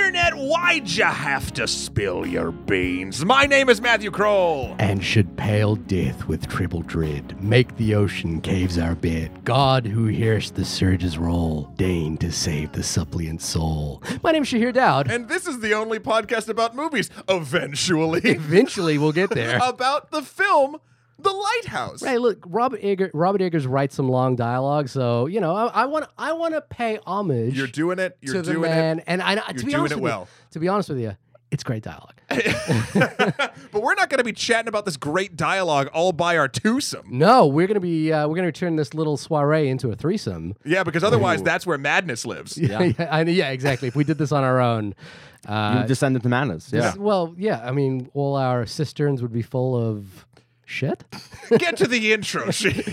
Internet, why'd you have to spill your beans? My name is Matthew Kroll. And should pale death with triple dread make the ocean caves our bed, God who hears the surges roll, deign to save the suppliant soul. My name's Shahir Dowd. And this is the only podcast about movies, eventually, Eventually we'll get there. about the film The Lighthouse. Right, look, Robert Eger, Robert Eggers writes some long dialogue, so you know, I, I want, I want to pay homage You're doing it. You're to the doing man, it. and I, to You're be doing honest it with well. you, to be honest with you, it's great dialogue. But we're not going to be chatting about this great dialogue all by our twosome. no, we're gonna be, uh, we're gonna turn this little soiree into a threesome. Yeah, because otherwise that's where madness lives. Yeah, yeah, I- yeah, exactly. If we did this on our own, uh, You descend into madness. Yeah. this- well, yeah. I mean, all our cisterns would be full of shit. Get to the intro. She-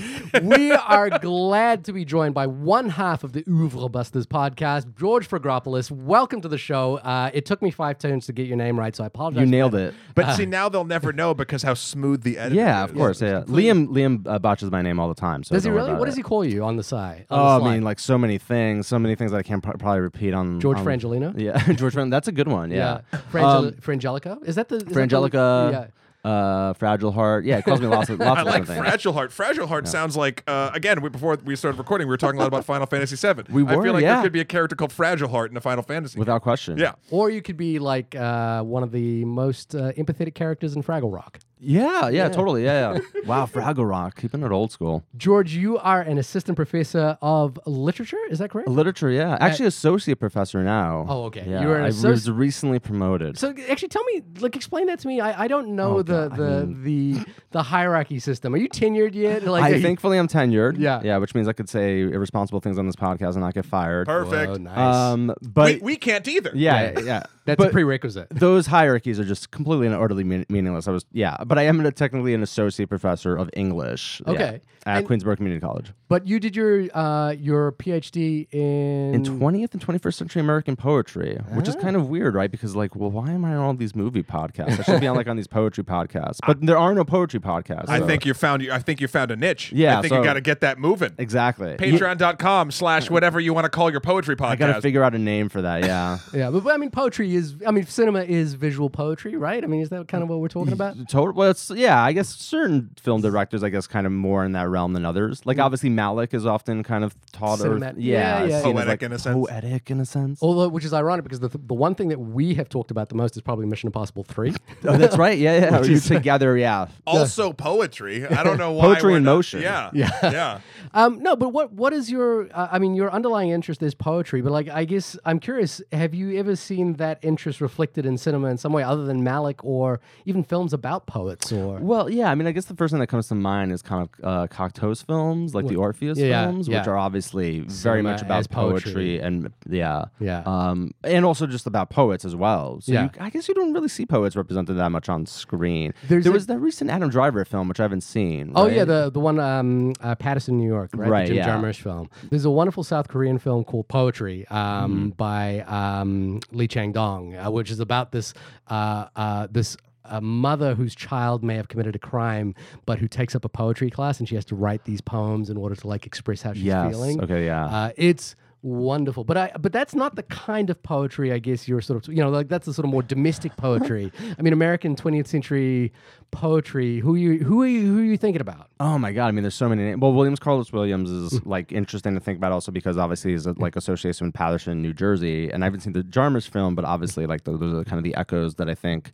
we are glad to be joined by one half of the Oeuvre Busters podcast, George Fragopoulos. Welcome to the show. Uh, it took me five turns to get your name right, so I apologize. You nailed it. but see, now they'll never know because how smooth the editing Yeah, is. of course. Yeah. Liam Liam uh, botches my name all the time. So Does he really? about What does it. he call you on the side? on Oh, the I mean, like so many things, so many things that I can't pro- probably repeat on George on- Frangelino? Yeah, George Fran. That's a good one. Yeah, Frangel- Um, Frangelico? Is that the is that the- Frangelica, yeah. Uh, fragile heart. Yeah, it calls me lots of lots I of like things. Fragile Heart. Fragile Heart sounds like uh, again we, before we started recording, we were talking a lot about Final Fantasy VII. We I feel like yeah. there could be a character called Fragile Heart in a Final Fantasy. Without question. yeah, Or you could be like uh, one of the most uh, empathetic characters in Fraggle Rock. Yeah, yeah, totally. Yeah, yeah. wow, Fraggle Rock, keeping it old school. George, you are an assistant professor of literature. Is that correct? Literature, yeah. Actually, associate professor now. Oh, okay. Yeah, You were an I associ- was recently promoted. So actually, tell me, like, explain that to me. I, I don't know Oh, the God, I the, the the hierarchy system. Are you tenured yet? Like, I you- thankfully I'm tenured. Yeah. yeah, which means I could say irresponsible things on this podcast and not get fired. perfect. Whoa, nice. Um, but we, we can't either. yeah, yeah, That's a prerequisite. those hierarchies are just completely and utterly mean- meaningless. I was, yeah, but I am a, technically an associate professor of English. yeah, Okay. at And- Queensborough Community College. But you did your uh, your PhD in In 20th and 21st century American poetry, which is kind of weird, right? Because like, well, why am I on all these movie podcasts? I should be on like on these poetry podcasts, but there are no poetry podcasts. I so- think you found you. I think you found a niche. Yeah, I think you got to get that moving. exactly. Patreon.com slash whatever you want to call your poetry podcast. I got to figure out a name for that. Yeah. yeah, but, but I mean, poetry is. I mean, cinema is visual poetry, right? I mean, is that kind of what we're talking about? Total. Well, it's yeah. I guess certain film directors, I guess, kind of more in that realm than others. Like mm. obviously Malick is often kind of taught or yeah, yeah, yeah, Poetic like, in a sense. Poetic in a sense. Although, which is ironic because the, the one thing that we have talked about the most is probably Mission Impossible Three. Oh, that's right. Yeah, yeah. you together, yeah. also poetry. I don't know why. Poetry we're in motion. Yeah. Yeah. Yeah. Um, no, but what what is your? Uh, I mean, your underlying interest is poetry, but like, I guess I'm curious. Have you ever seen that interest reflected in cinema in some way, other than Malick or even films about poets? Or Well, yeah. I mean, I guess the first thing that comes to mind is kind of uh, Cocteau's films, like the Orpheus yeah, films, yeah. which are obviously very much about poetry. poetry and yeah, Yeah. um, and also just about poets as well. So Yeah. you, I guess you don't really see poets represented that much on screen. There's there a- was that recent Adam Driver film, which I haven't seen. Oh yeah, the the one um, uh, Paterson, New York, right? Right, The Jim yeah. Jarmusch film. There's a wonderful South Korean film called Poetry um, Mm-hmm. by um, Lee Chang Dong, uh, which is about this uh, uh, this. A mother whose child may have committed a crime, but who takes up a poetry class, and she has to write these poems in order to like express how she's Yes. feeling. Okay, yeah. Uh, it's wonderful, but I but that's not the kind of poetry I guess you're sort of you know like that's the sort of more domestic poetry. I mean, American 20th century poetry. Who you who are you who are you thinking about? Oh my god! I mean, there's so many. Names. Well, Williams Carlos Williams is mm. like interesting to think about also because obviously he's a, like association with Paterson, New Jersey, and I haven't seen the Jarmusch film, but obviously like those are kind of the echoes that I think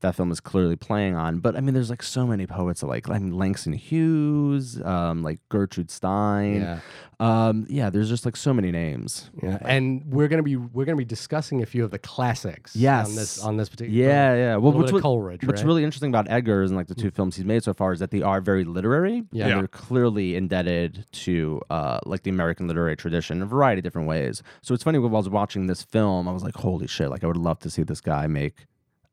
that film is clearly playing on. But I mean, there's like so many poets like I mean, Langston Hughes, um, like Gertrude Stein. Yeah. Um, yeah, there's just like so many names. Yeah, and we're gonna be we're gonna be discussing a few of the classics. Yes. on this on this particular. Yeah, yeah. Well, little what's, what- Coleridge, what's right? really interesting about Eggers and like the two films he's made so far is that they are very literary. Yeah. And Yeah. they're clearly indebted to uh, like the American literary tradition in a variety of different ways. So it's funny when I was watching this film, I was like, holy shit! Like I would love to see this guy make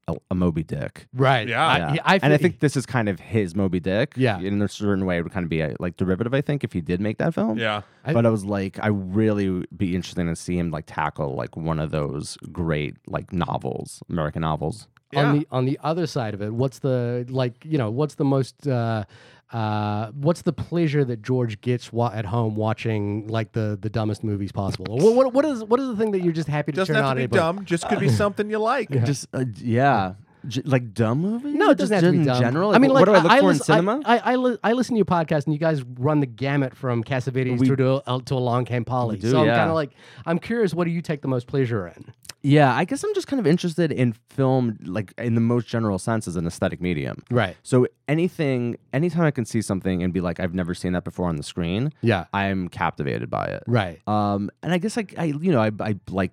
a, a Moby Dick. right. Yeah. I, Yeah. yeah, I and I think this is kind of his Moby Dick. Yeah. In a certain way, it would kind of be a, like derivative, I think, if he did make that film. Yeah. I- but I was like, I really would be interested to see him like tackle like one of those great like novels, American novels. Yeah. on the on the other side of it, what's the like you know what's the most uh, uh, what's the pleasure that George gets wa- at home watching like the the dumbest movies possible? Or what, what what is what is the thing that you're just happy to Doesn't turn have on? to be anybody- dumb. Just could be something you like. Just uh, yeah, J- like dumb movies. No, it doesn't have to be in dumb. general. I mean, what like do I look for in lis- cinema? I, I, li- I listen to your podcast, and you guys run the gamut from Cassavetes We- through to, uh, to Along Came Polly. do, so I'm yeah. kind of like, I'm curious, what do you take the most pleasure in? Yeah, I guess I'm just kind of interested in film, like in the most general sense, as an aesthetic medium. Right. So anything, anytime I can see something and be like, I've never seen that before on the screen, Yeah. I'm captivated by it. Right. Um, and I guess like I, you know, I, I like,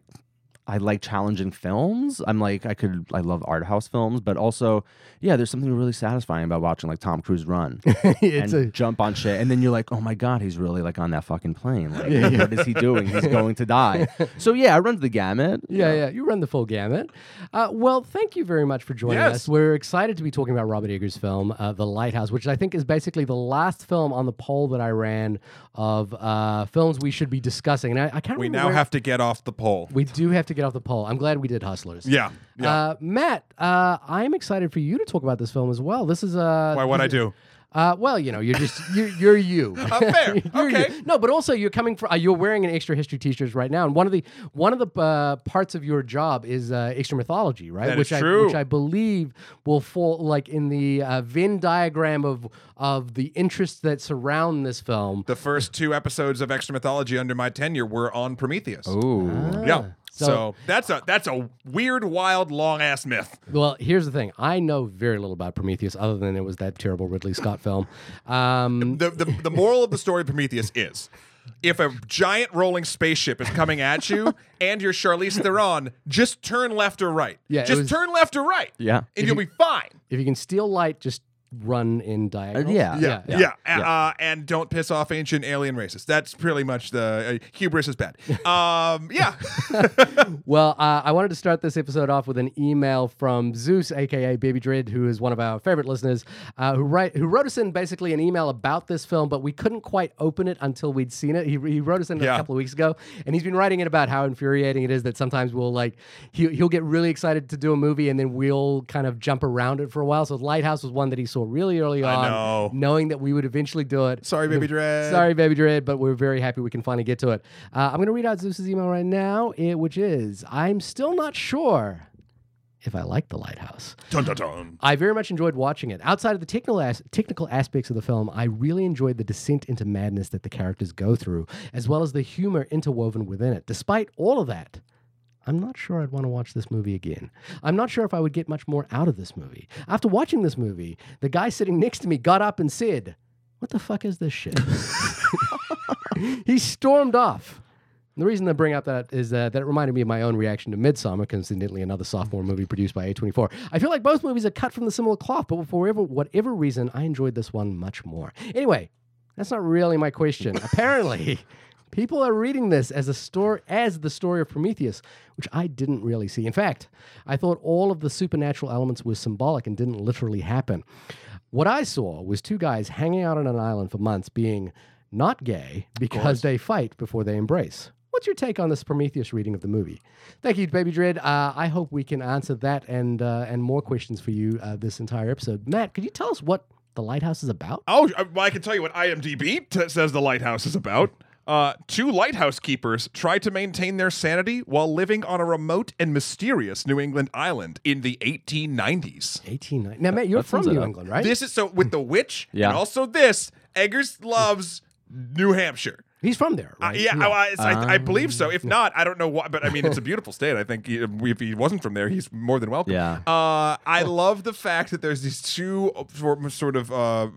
I like challenging films. I'm like, I could, I love art house films, but also, yeah, there's something really satisfying about watching like Tom Cruise run it's and a jump on shit, and then you're like, oh my god, he's really like on that fucking plane. Like, what is he doing? He's going to die. So yeah, I run the gamut. you Yeah, know. yeah, you run the full gamut. Uh, well, thank you very much for joining Yes. us. We're excited to be talking about Robert Eggers' film, uh, The Lighthouse, which I think is basically the last film on the poll that I ran of uh, films we should be discussing. And I, I can't We now have to get off the poll. We do have to get off the poll. I'm glad we did Hustlers. Yeah. Yeah. Uh, Matt, uh, I'm excited for you to talk about this film as well. This is uh, Why? What I do? Uh, well, you know, you're just you're, you're you. Uh, fair. You're you. Okay. No, but also you're coming from. Uh, you're wearing an extra history T-shirt right now, and one of the one of the uh, parts of your job is uh, extra mythology, right? That is which I true. which I believe will fall like in the uh, Venn diagram of of the interests that surround this film. The first two episodes of Extra Mythology under my tenure were on Prometheus. Ooh. Yeah. So- So, that's a that's a weird, wild, long ass myth. Well, here's the thing. I know very little about Prometheus, other than it was that terrible Ridley Scott film. Um, The, the the moral of the story of Prometheus is if a giant rolling spaceship is coming at you and you're Charlize Theron, just turn left or right. Yeah, just was- turn left or right. Yeah. And you'll be fine. if you can steal light, just run in diagonals. yeah. Yeah, yeah. yeah, yeah. Uh, and don't piss off ancient alien races. That's pretty much the uh, hubris is bad. Um, yeah, Well, uh, I wanted to start this episode off with an email from Zeus, aka Baby Dread, who is one of our favorite listeners, uh, who write who wrote us in basically an email about this film, but we couldn't quite open it until we'd seen it. He, he wrote us in a couple of weeks ago, and he's been writing it about how infuriating it is that sometimes we'll like he, he'll get really excited to do a movie, and then we'll kind of jump around it for a while. So Lighthouse was one that he saw really early on, know. knowing that we would eventually do it. sorry, baby dread. Sorry, Baby Dread, but we're very happy we can finally get to it. Uh, I'm going to read out Zeus's email right now, eh, which is I'm still not sure if I like The Lighthouse. Dun, dun, dun. I very much enjoyed watching it. Outside of the technical, as- technical aspects of the film, I really enjoyed the descent into madness that the characters go through, as well as the humor interwoven within it. Despite all of that, I'm not sure I'd want to watch this movie again. I'm not sure if I would get much more out of this movie. After watching this movie, the guy sitting next to me got up and said, What the fuck is this shit? he stormed off. And the reason I bring up that is uh, that it reminded me of my own reaction to Midsommar, coincidentally another sophomore movie produced by A24. I feel like both movies are cut from the similar cloth, but for whatever, whatever reason, I enjoyed this one much more. Anyway, that's not really my question. Apparently, people are reading this as a story as the story of Prometheus, which I didn't really see. In fact, I thought all of the supernatural elements were symbolic and didn't literally happen. What I saw was two guys hanging out on an island for months being not gay because they fight before they embrace. What's your take on this Prometheus reading of the movie? Thank you, Baby Dread. Uh, I hope we can answer that and uh, and more questions for you uh, this entire episode. Matt, could you tell us what the lighthouse is about? Oh, uh, well, I can tell you what IMDb t- says the lighthouse is about. Uh, two lighthouse keepers try to maintain their sanity while living on a remote and mysterious New England island in the 1890s. 1890. Now, Matt, you're That from New up. England, right? This is so with the witch Yeah. and also this. Eggers loves New Hampshire. He's from there, Uh, right? yeah, I, I, it's- I, I believe so. If not, I don't know why. But I mean, it's a beautiful state. I think he, if he wasn't from there, he's more than welcome. Yeah. Uh, I love the fact that there's these two sort sort of uh,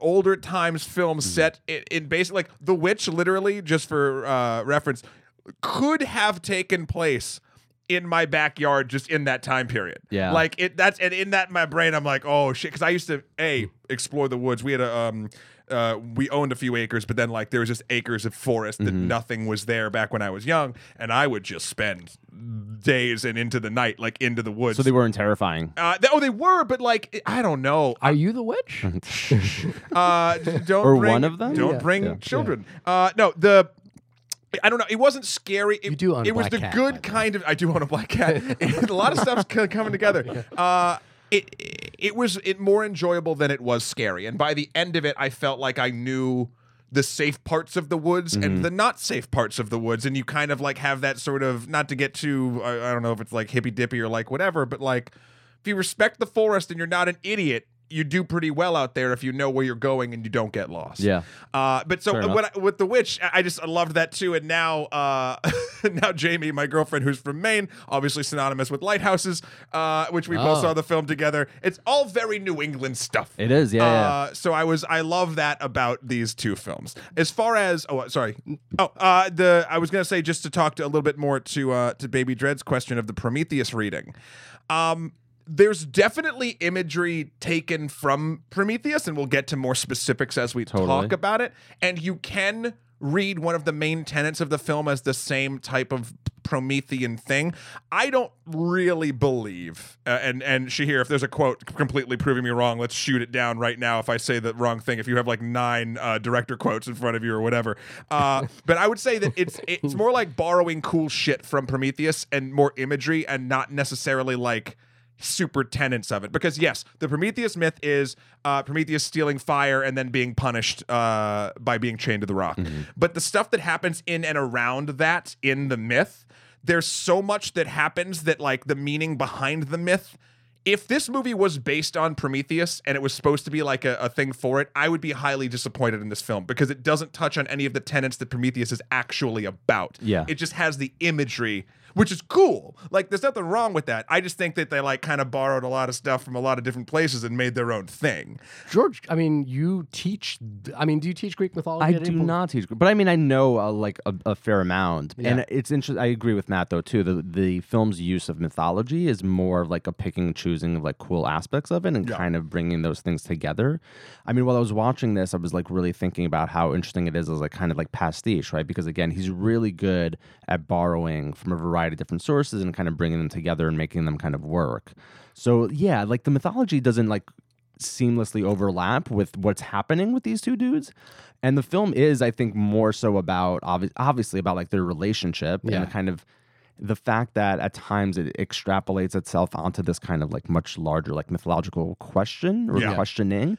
older times films Mm. set in, in basically like The Witch. Literally, just for uh, reference, could have taken place in my backyard just in that time period. Yeah. Like it that's and in that in my brain I'm like, oh shit. Cause I used to A, explore the woods. We had a um uh we owned a few acres, but then like there was just acres of forest that Mm-hmm. nothing was there back when I was young. And I would just spend days and into the night, like into the woods. So they weren't terrifying. uh, th- oh, they were, but like I don't know. Are you the witch? Uh, don't Or bring, one of them? Don't Yeah. bring Yeah. children. Uh, no, the I don't know. It wasn't scary. It, You do own a It was the cat, good kind of. I do own a black cat. a lot of stuff's coming together. Uh, it, it was it more enjoyable than it was scary. And by the end of it, I felt like I knew the safe parts of the woods and mm-hmm. the not safe parts of the woods and you kind of like have that sort of not to get too I, I don't know if it's like hippy dippy or like whatever but like if you respect the forest and you're not an idiot you do pretty well out there if you know where you're going and you don't get lost. Yeah. Uh, but so what I- with the witch, I just I loved that too. And now, uh, now Jamie, my girlfriend, who's from Maine, obviously synonymous with lighthouses, uh, which we both Oh. saw the film together. It's all very New England stuff. It is, yeah, yeah. Uh, so I was I love that about these two films. As far as oh sorry oh uh, the I was gonna say just to talk to a little bit more to uh, to Baby Dread's question of the Prometheus reading. Um, there's definitely imagery taken from Prometheus, and we'll get to more specifics as we Totally. talk about it. And you can read one of the main tenets of the film as the same type of Promethean thing. I don't really believe, uh, and and Shahir, if there's a quote completely proving me wrong, let's shoot it down right now. If I say the wrong thing, if you have like nine uh, director quotes in front of you or whatever, uh, but I would say that it's it's more like borrowing cool shit from Prometheus and more imagery, and not necessarily like super tenets of it because yes the prometheus myth is uh, prometheus stealing fire and then being punished uh, by being chained to the rock but the stuff that happens in and around that in the myth there's so much that happens that like the meaning behind the myth if this movie was based on Prometheus and it was supposed to be like a, a thing for it, I would be highly disappointed in this film because it doesn't touch on any of the tenets that Prometheus is actually about. Yeah. It just has the imagery, which is cool. Like, there's nothing wrong with that. I just think that they like kind of borrowed a lot of stuff from a lot of different places and made their own thing. George, I mean, you teach. I mean, do you teach Greek mythology? I do any not teach, but I mean, I know uh, like a, a fair amount, Yeah. and it's interesting. I agree with Matt though too. The the film's use of mythology is more of like a picking and choosing of like cool aspects of it, and Yeah. kind of bringing those things together. I mean, while I was watching this, I was like really thinking about how interesting it is as like kind of like pastiche, right? Because again, he's really good at borrowing from a variety of different sources and kind of bringing them together and making them kind of work. So yeah, like the mythology doesn't like seamlessly overlap with what's happening with these two dudes. And the film is, I think, more so about obvi- obviously about like their relationship Yeah. and kind of the fact that at times it extrapolates itself onto this kind of like much larger like mythological question or Yeah. questioning.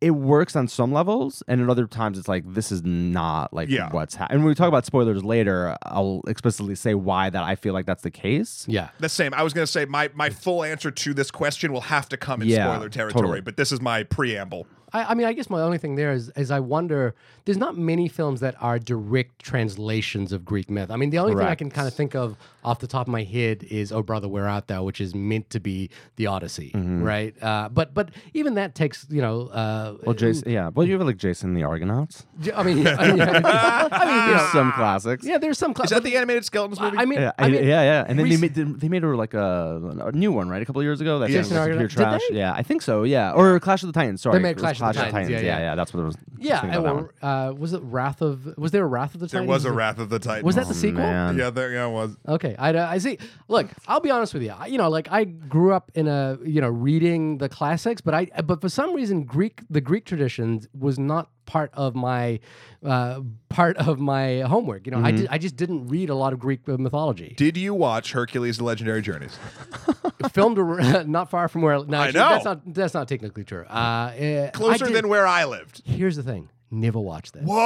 It works on some levels, and at other times it's like this is not like Yeah. what's happening. And when we talk about spoilers later, I'll explicitly say why that I feel like that's the case. Yeah. The same. I was going to say my my full answer to this question will have to come in Yeah, spoiler territory, totally. but this is my preamble. I, I mean, I guess my only thing there is, is I wonder. There's not many films that are direct translations of Greek myth. I mean, the only thing I can kind of think of off the top of my head is "Oh Brother, Where Art Thou," which is meant to be the Odyssey, Mm-hmm. right? Uh, but but even that takes you know. Uh, Well, Jason, yeah. Well, you have like Jason and the Argonauts. J- I mean, I mean, yeah, I mean, There's know, some classics. yeah, there's some. Cla- Is that the animated skeletons movie? I mean, Yeah, I mean, yeah, yeah. And then we they made they- they made her like a, a new one, right? A couple years ago. That Yeah. Jason pure Argonaut- did trash. they? Yeah, I think so. Yeah, or Clash of the Titans. Sorry, made It was Clash of the Titans, yeah, Yeah, yeah. that's what it was. yeah. thinking and about that well, uh, was it Wrath of? Was there a Wrath of the Titans? there Titans? was a Wrath of the Titans. Was that the sequel? Man. Yeah, there yeah, it was. Okay, I, uh, I see. Look, I'll be honest with you. I, you know, like I grew up in a you know reading the classics, but I but for some reason Greek the Greek tradition was not part of my uh, part of my homework. You know, I did I just didn't read a lot of Greek uh, mythology. Did you watch Hercules: The Legendary Journeys? Filmed not far from where. No, I actually, know. that's not that's not technically true. Uh, I Closer than where I lived. Here's the thing. Never watched that. Whoa!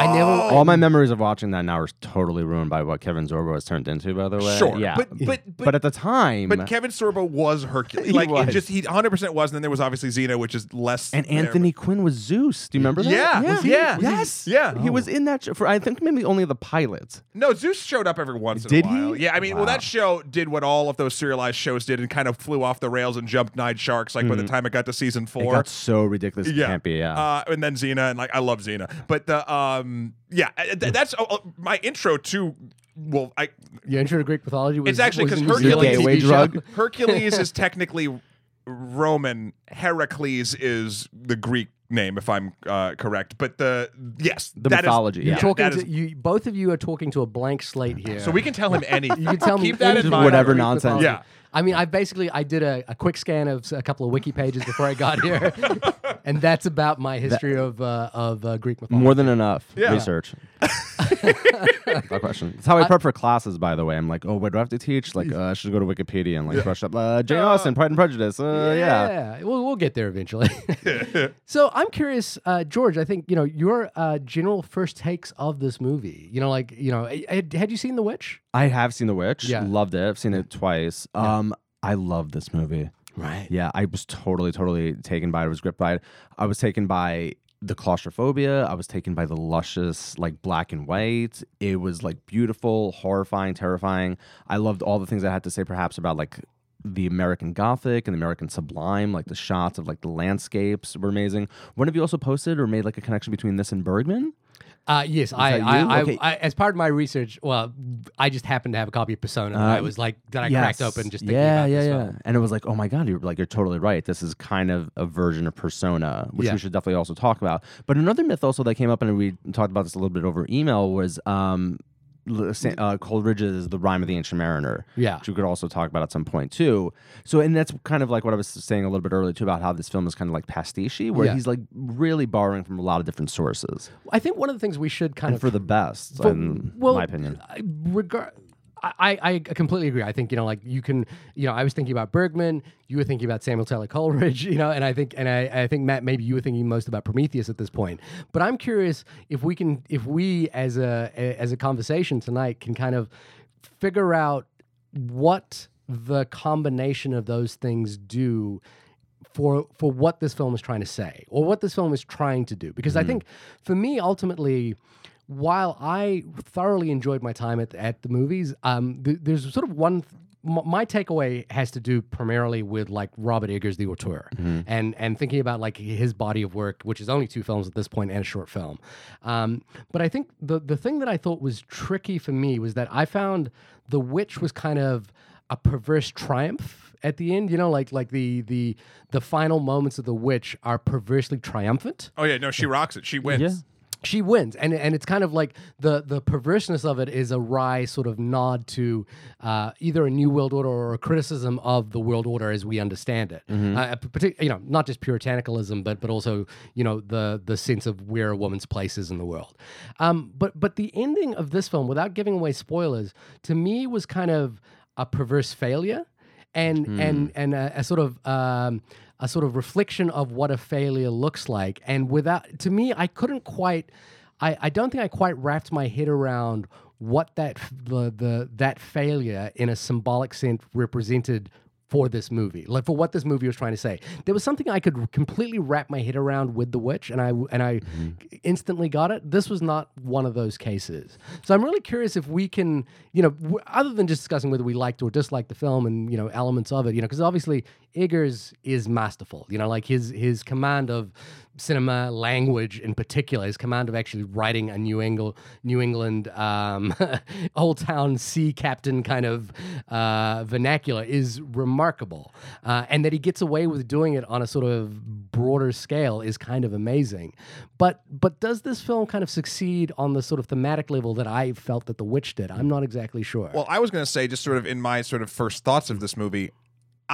I never. All my memories of watching that now are totally ruined by what Kevin Sorbo has turned into. By the way, Sure, yeah. but but but, But at the time, but Kevin Sorbo was Hercules. He like was. it just he 100 percent was, and then there was obviously Xena, which is less. and there, Anthony Quinn was Zeus. Do you remember that? Yeah, Was he? yeah, yes, yeah. He was in that show for I think maybe only the pilot. no, Zeus showed up every once in Did a he? while. Yeah, I mean, well, that show did what all of those serialized shows did, and kind of flew off the rails and jumped nine sharks. Like by the time it got to season Mm-hmm. It four, got so ridiculous. It yeah, can't be. Yeah. Uh, and then Xena, and like I love Xena, but the um, yeah, uh, th- that's oh, oh, my intro to. Well, I Your intro to Greek mythology was It's actually was 'cause a Hercules- Zealand Gateway TV show. drug. Hercules is technically Roman. Heracles is the Greek name, if I'm uh, correct. But the yes, The that is- mythology, You're yeah. talking that to is- you. Both of you are talking to a blank slate here. so we can tell him anything. You can tell me Keep that in anything mind. Whatever Greek nonsense. mythology. Yeah. I mean, I basically I did a, a quick scan of a couple of wiki pages before I got here, and that's about my history of uh, of uh, Greek mythology. More than enough Yeah. research. no question. That's how I prep for classes, by the way. I'm like, oh, what do I have to teach? Like, uh, I should go to Wikipedia and like brush up. Uh, Jane Austen, Pride and Prejudice. Uh, yeah. we'll, we'll get there eventually. so I'm curious, uh, George. I think you know your uh, general first takes of this movie. You know, like you know, had, had you seen The Witch? I have seen The Witch. Yeah. Loved it. I've seen it twice. Um, I love this movie. Right. Yeah, I was totally, totally taken by it. I was gripped by it. I was taken by the claustrophobia. I was taken by the luscious, like black and white. It was like beautiful, horrifying, terrifying. I loved all the things I had to say, perhaps about like the American Gothic and the American Sublime, like the shots of like the landscapes were amazing. One of you also posted or made like a connection between this and Bergman. Uh, yes, I, I. I, Okay. I, as part of my research, well, I just happened to have a copy of Persona. and I Uh, was like, that I cracked Yes. open just thinking yeah, about yeah, this yeah. film. And it was like, oh my god, you're like you're totally right. This is kind of a version of Persona, which Yeah. we should definitely also talk about. But another myth also that came up, and we talked about this a little bit over email, was um, uh, Coleridge's "The Rime of the Ancient Mariner." Yeah. which we could also talk about at some point too. So, and that's kind of like what I was saying a little bit earlier too about how this film is kind of like pastiche, where Yeah. he's like really borrowing from a lot of different sources, I think one of the things we should kind and of for the best, For- in well, my opinion. Regard. I, I completely agree. I think you know, like you can, you know, I was thinking about Bergman. You were thinking about Samuel Taylor Coleridge. You know, and I think, and I, I think Matt, maybe you were thinking most about Prometheus at this point. But I'm curious if we can, if we as a as a conversation tonight can kind of figure out what the combination of those things do for for what this film is trying to say or what this film is trying to do because i mm-hmm. think for me ultimately while i thoroughly enjoyed my time at, at the movies um, th- there's sort of one m- my takeaway has to do primarily with like Robert Eggers, the auteur, and and thinking about like his body of work, which is only two films at this point and a short film. Um, but I think the the thing that I thought was tricky for me was that I found The Witch was kind of a perverse triumph at the end. You know, like like the the the final moments of The Witch are perversely triumphant Oh yeah, no, she rocks it. She wins. Yeah. She wins. And and it's kind of like the the perverseness of it is a wry sort of nod to uh, either a new world order or a criticism of the world order as we understand it. Uh, partic- you know not just puritanicalism but but also you know the the sense of where a woman's place is in the world. Um, but but the ending of this film without giving away spoilers to me was kind of a perverse failure and and and a, a sort of um, a sort of reflection of what a failure looks like. And without, to me, I couldn't quite. I, I don't think I quite wrapped my head around what that the the that failure in a symbolic sense represented for this movie, like for what this movie was trying to say. There was something I could completely wrap my head around with The Witch, and I and I mm-hmm. instantly got it. This was not one of those cases. So I'm really curious if we can, you know, w- other than just discussing whether we liked or disliked the film and you know elements of it, you know, because obviously Eggers is masterful. You know, like his his command of cinema language in particular, his command of actually writing a New England New England um, old town sea captain kind of uh, vernacular is remarkable, uh, and that he gets away with doing it on a sort of broader scale is kind of amazing. But but does this film kind of succeed on the sort of thematic level that I felt that The Witch did? I'm not exactly sure. Well, I was going to say, just sort of in my sort of first thoughts of this movie,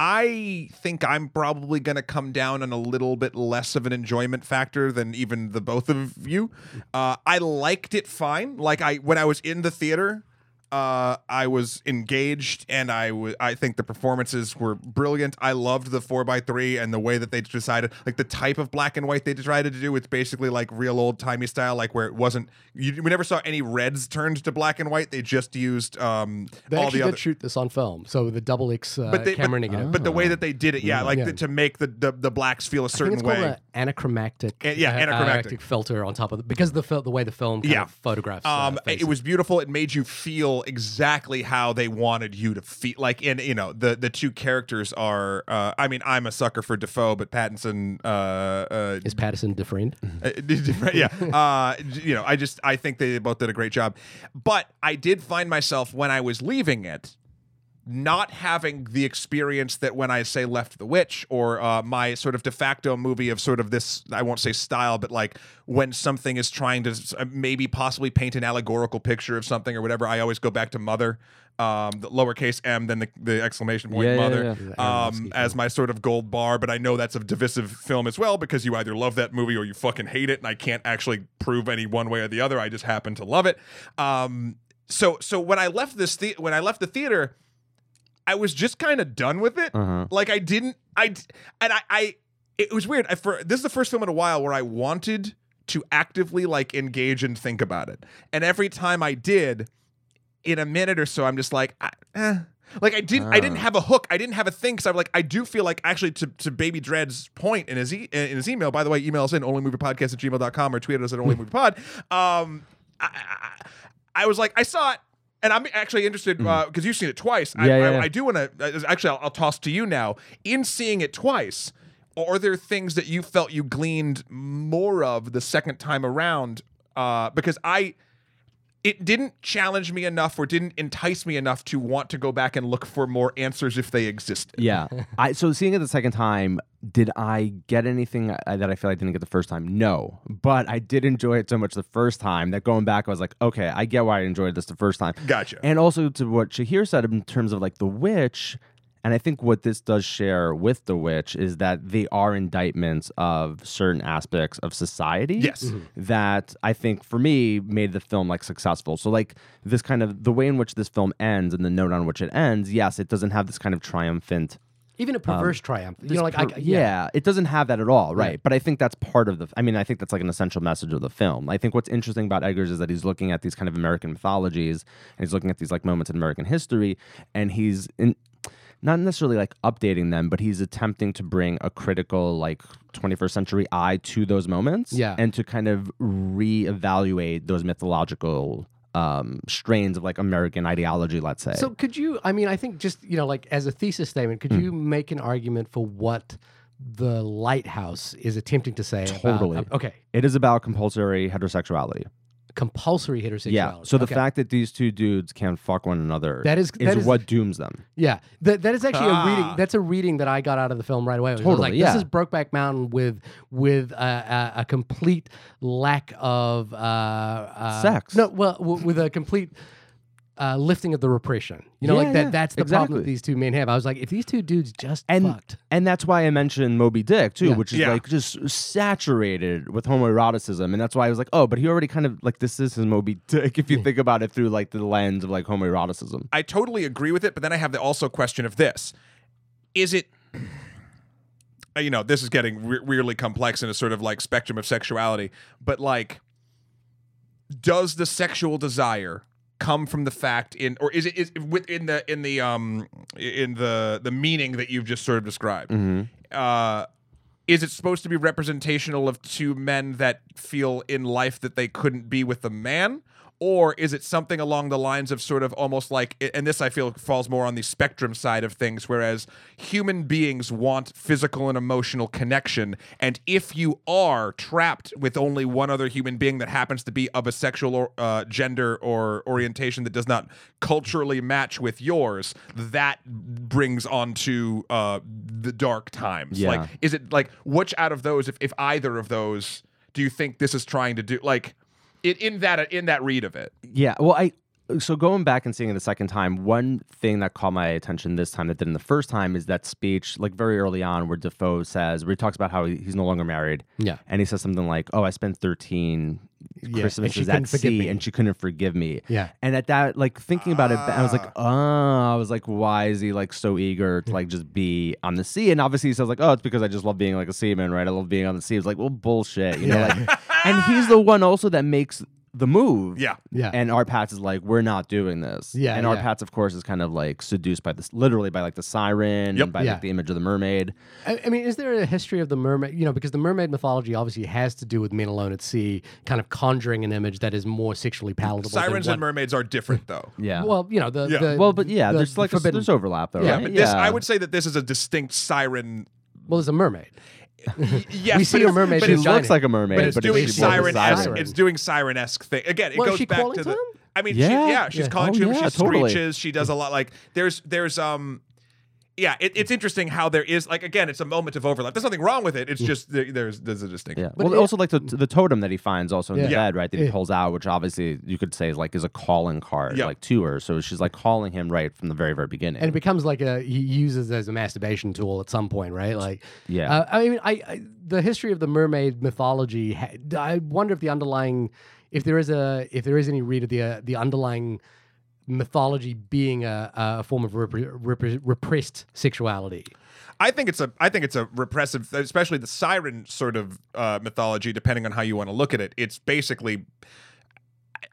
I think I'm probably going to come down on a little bit less of an enjoyment factor than even the both of you. Uh, I liked it fine. Like I when I was in the theater, uh, I was engaged, and I I think the performances were brilliant. I loved the four x three and the way that they decided, like the type of black and white they decided to do. It's basically like real old timey style, like where it wasn't. You, we never saw any reds turned to black and white. They just used um, they all the did other. shoot this on film, so the double X uh, But, they, camera but, negative. but the way that they did it, yeah, like Yeah. The, to make the, the the blacks feel a certain way. An anachromatic, yeah, uh, anachromatic. filter on top of it because of the fil- the way the film kind Yeah. of photographs. uh, Um, it faces. was beautiful. It made you feel exactly how they wanted you to feel. Like, in you know, the the two characters are. Uh, I mean, I'm a sucker for Dafoe, but Pattinson. Uh, uh, is Patterson different? uh, different- yeah. Uh, you know, I just I think they both did a great job. But I did find myself when I was leaving it not having the experience that when I say Left the Witch or uh, my sort of de facto movie of sort of this, I won't say style, but like when something is trying to uh, maybe possibly paint an allegorical picture of something or whatever, I always go back to Mother, um, the lowercase m, then the, the exclamation point Yeah, yeah, Mother, yeah. The um, as my sort of gold bar. But I know that's a divisive film as well because you either love that movie or you fucking hate it, and I can't actually prove any one way or the other. I just happen to love it. Um, so so when I left this the- when I left the theater, I was just kind of done with it. Uh-huh. Like I didn't I and I I it was weird. I for this is the first film in a while where I wanted to actively like engage and think about it. And every time I did in a minute or so I'm just like I, eh. like I didn't I didn't Ah. have a hook. I didn't have a thing cuz I'm like I do feel like actually to to Baby Dread's point in his e- in his email by the way email us in onlymoviepodcast at gmail.com or tweet at us at onlymoviepod. Um I, I, I was like I saw it and I'm actually interested because you've seen it twice. I, Mm-hmm. Yeah, yeah, I, yeah. I do want to. Actually, I'll, I'll toss to you now. In seeing it twice, are there things that you felt you gleaned more of the second time around? Uh, because I, it didn't challenge me enough or didn't entice me enough to want to go back and look for more answers if they existed. Yeah. I so seeing it the second time, did I get anything uh, that I feel I didn't get the first time? No. But I did enjoy it so much the first time that going back I was like, okay, I get why I enjoyed this the first time. Gotcha. And also to what Shahir said in terms of like the witch, and I think what this does share with the witch is that they are indictments of certain aspects of society. Yes. Mm-hmm. That I think for me made the film like successful. So like this kind of the way in which this film ends and the note on which it ends, yes, it doesn't have this kind of triumphant Even a perverse um, triumph. You know, like per- I, yeah. it doesn't have that at all, right? But I think that's part of the. I mean, I think that's like an essential message of the film. I think what's interesting about Eggers is that he's looking at these kind of American mythologies and he's looking at these like moments in American history, and he's in. Not necessarily like updating them, but he's attempting to bring a critical, like 21st century eye to those moments, Yeah. and to kind of reevaluate those mythological um, strains of like American ideology, let's say. So could you? I mean, I think just you know, like as a thesis statement, could Hmm. you make an argument for what the lighthouse is attempting to say? about- Totally. okay. it is about compulsory heterosexuality. Compulsory heterosexuality. Yeah. So the Okay. fact that these two dudes can fuck one another That is- is that is- what dooms them. Yeah, that, that is actually a Ah. reading. That's a reading that I got out of the film right away. Was Totally, like, yeah. This is Brokeback Mountain with with a, a, a complete lack of uh, uh, Sex. No, well, w- with a complete. Uh, lifting of the repression, you know, Yeah, like that. yeah, That's the problem that these two men have. I was like, if these two dudes just And fucked, and that's why I mentioned Moby Dick too, Yeah. which is Yeah. like just saturated with homoeroticism, and that's why I was like, oh, but he already kind of like this is his Moby Dick if you think about it through like the lens of like homoeroticism. I totally agree with it, but then I have the also question of this: Is it? uh, You know, this is getting re- weirdly complex in a sort of like spectrum of sexuality, but like, does the sexual desire come from the fact in, or is it is within the in the um in the the meaning that you've just sort of described? Uh, is it supposed to be representational of two men that feel in life that they couldn't be with a man? Or is it something along the lines of sort of almost like, and this I feel falls more on the spectrum side of things, whereas human beings want physical and emotional connection. And if you are trapped with only one other human being that happens to be of a sexual or, uh, gender or orientation that does not culturally match with yours, that brings on to uh, the dark times. Yeah. Like, is it like which out of those, if, if either of those, do you think this is trying to do? Like, it, in that in that read of it, Yeah. Well, I so going back and seeing it the second time, one thing that caught my attention this time that didn't the first time is that speech, like very early on, where Dafoe says, where he talks about how he- he's no longer married. Yeah. And he says something like, "Oh, I spent 13 Yeah, and she Christmases at sea, me." and she couldn't forgive me." Yeah. And at that, like thinking about it, I was like. "Oh," I was like, "Why is he like so eager to like just be on the sea?" And obviously, he says like, "Oh, it's because I just love being like a seaman, right? I love being on the sea." It's like, well, bullshit, you know. Like, and he's the one also that makes the move. yeah. yeah, And R-Patz is like, we're not doing this. Yeah, And Art yeah. Pats, of course, is kind of like seduced by this, literally by like the siren Yep. and by Yeah. like the image of the mermaid. I, I mean, is there a history of the mermaid? You know, because the mermaid mythology obviously has to do with men alone at sea, kind of conjuring an image that is more sexually palatable. Sirens what- and mermaids are different though. Yeah. Well, you know, the, Yeah. the well, but yeah, the there's like a, forbidden. there's overlap though, Yeah, right? But this, I would say that this is a distinct siren. well, there's a mermaid. Yes, We see a mermaid but She looks like a mermaid, but it's but doing it's more siren It's doing siren esque thing again. It Well, goes she back to to the. him? I mean, Yeah. she, yeah, she's Yeah. calling Oh, to him. yeah, She totally. screeches. She does a lot. Like there's there's um. Yeah, it, it's interesting how there is like again, it's a moment of overlap. There's nothing wrong with it. It's just there, there's there's a distinction. Yeah. But well, it- also like the, the totem that he finds also in the Yeah. bed, right? That he pulls out, which obviously you could say is like is a calling card, Yeah. like to her. So she's like calling him right from the very very beginning. and it becomes like a he uses it as a masturbation tool at some point, right? Like, Yeah. Uh, I mean, I, I the history of the mermaid mythology. I wonder if the underlying, if there is a, if there is any read of the uh, the underlying mythology being a, a form of repre- repre- repressed sexuality. I think it's a I think it's a repressive, especially the siren sort of uh, mythology. Depending on how you want to look at it, it's basically.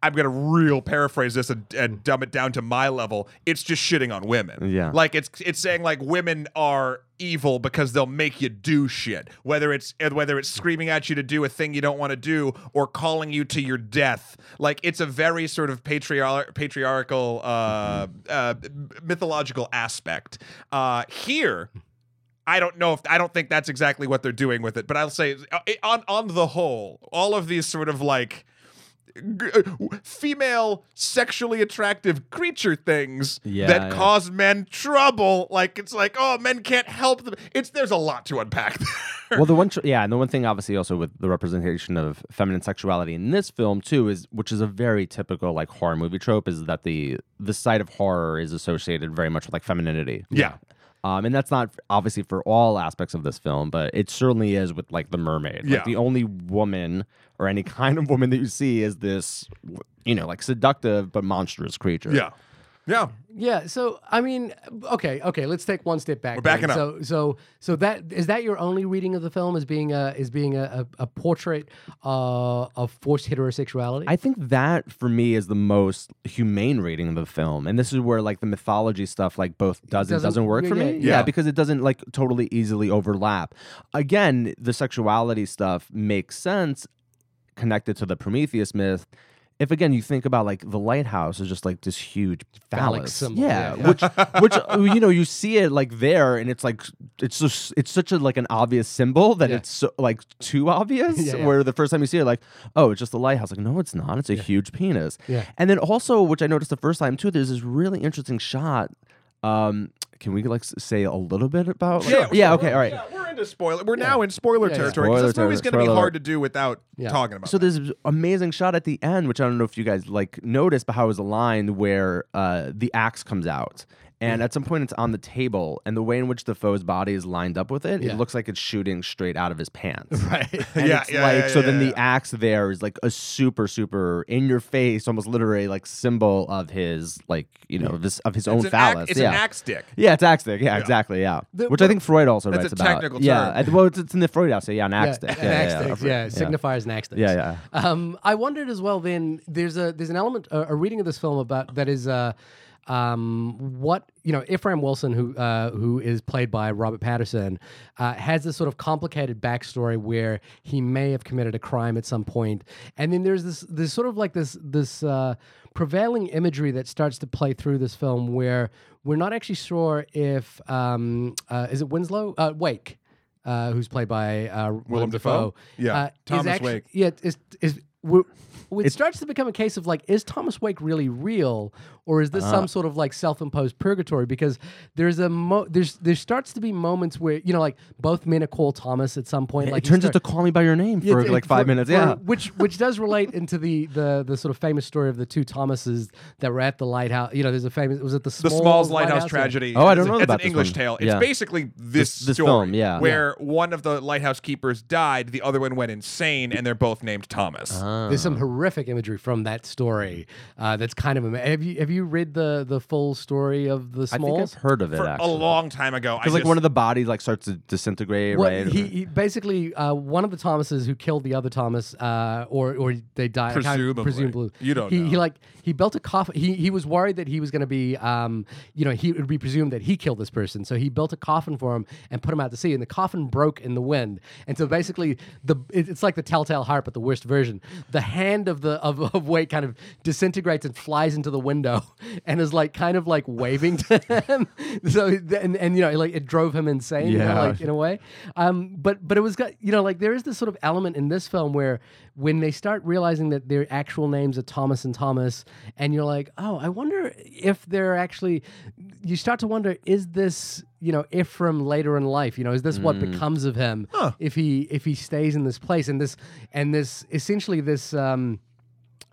I'm gonna real paraphrase this and, and dumb it down to my level. It's just shitting on women. Yeah. like it's it's saying like women are evil because they'll make you do shit. Whether it's whether it's screaming at you to do a thing you don't want to do or calling you to your death. Like it's a very sort of patriar- patriarchal, uh, uh, mythological aspect. Uh, here. I don't know if I don't think that's exactly what they're doing with it, but I'll say uh, on on the whole, all of these sort of like Uh, female sexually attractive creature things Yeah, that yeah. cause men trouble, like it's like oh men can't help them. It's there's a lot to unpack. There. well, the one, tr- yeah, and the one thing, obviously, also with the representation of feminine sexuality in this film too is, which is a very typical like horror movie trope, is that the the side of horror is associated very much with like femininity. yeah, Um, and that's not obviously for all aspects of this film, but it certainly is with like the mermaid. Like Yeah. the only woman or any kind of woman that you see is this, you know, like seductive but monstrous creature. yeah, yeah. Yeah. So I mean, okay, okay. Let's take one step back. We're backing then. up. So so so that is that your only reading of the film as being a is being a, a, a portrait uh, of forced heterosexuality. I think that for me is the most humane reading of the film, and this is where like the mythology stuff like both does doesn't, doesn't work yeah, for yeah, me. yeah. Yeah, because it doesn't like totally easily overlap. Again, the sexuality stuff makes sense connected to the Prometheus myth. If again you think about like the lighthouse is just like this huge Phallic phallus, symbol, yeah, yeah. which which uh, you know you see it like there, and it's like it's just it's such a like an obvious symbol that Yeah. it's so, like too obvious. Yeah, yeah. Where the first time you see it, like oh, it's just the lighthouse. Like no, it's not. It's a huge penis. Yeah. And then also, which I noticed the first time too, there's this really interesting shot. Um, can we like say a little bit about? like- Yeah, yeah. Okay. All right. Yeah, we're into spoiler. We're now in spoiler Yeah, yeah. territory because Spoiler this movie's terri- going to be hard to do without Yeah. talking about. So that. there's this amazing shot at the end, which I don't know if you guys like noticed, but how it was aligned where uh, the axe comes out. And at some point, it's on the table, and the way in which Dafoe's body is lined up with it, Yeah. it looks like it's shooting straight out of his pants. right. And Yeah, it's yeah, like yeah, so. yeah, then yeah. the axe there is like a super, super in your face, almost literally like symbol of his like you know this of his it's own an phallus. it's yeah. an axe stick. Yeah, it's axe stick. Yeah, exactly. Yeah, The- which I think Freud also That's writes a about. technical yeah, term. well, it's, it's in the Freud essay. Yeah, an axe yeah, an yeah, axe yeah, sticks, yeah, yeah, yeah. signifies an axe sticks. Yeah, yeah. Um, I wondered as well. Then there's a there's an element a, a reading of this film about that is uh, um, what you know Ephraim Wilson who uh, who is played by Robert Pattinson uh, has this sort of complicated backstory where he may have committed a crime at some point, and then there's this this sort of like this this uh, prevailing imagery that starts to play through this film where we're not actually sure if um, uh, is it Winslow uh, Wake. Uh, who's played by uh, Willem Dafoe? Dafoe? Yeah, uh, Thomas actu- Wake. Yeah, is is it starts to become a case of like, is Thomas Wake really real, or is this Uh-huh. some sort of like self-imposed purgatory? Because there's a mo- there's there starts to be moments where you know like both men are called Thomas at some point. like it turns start- into "Call Me by Your Name" for it- like five for- minutes. for- yeah, which which does relate into the the the sort of famous story of the two Thomases that were at the lighthouse. You know, there's a famous was it the the Smalls, Smalls Lighthouse tragedy. Oh, I It's don't a- know It's about an English one. tale. It's Yeah. basically this, This- this story film, yeah. where one of the lighthouse keepers died, the other one went insane, and they're both named Thomas. There's some horrific imagery from that story. Uh, that's kind of ama- have you have you read the the full story of the I think Smalls? I've heard of it For a actually. long time ago, I Because like just- one of the bodies like starts to disintegrate, Well, right? he, he basically uh, one of the Thomases who killed the other Thomas, uh, or or they died. I can't- Presumably. presumably. You don't he, know. He like he built a coffin. He he was worried that he was going to be, um, you know, he it would be presumed that he killed this person. So he built a coffin for him and put him out to sea. And the coffin broke in the wind. And so basically, the it- it's like the telltale heart, but the worst version. the hand of the of, of Wade kind of disintegrates and flies into the window, and is like kind of like waving to him. so and and you know like it drove him insane. you know, Yeah. like in a way. Um, but but it was got you know like there is this sort of element in this film where when they start realizing that their actual names are Thomas and Thomas, and you're like, oh, I wonder if they're actually. You start to wonder, is this you know Ephraim later in life? You know, is this what becomes of him if he if he stays in this place and this and this essentially this. Um,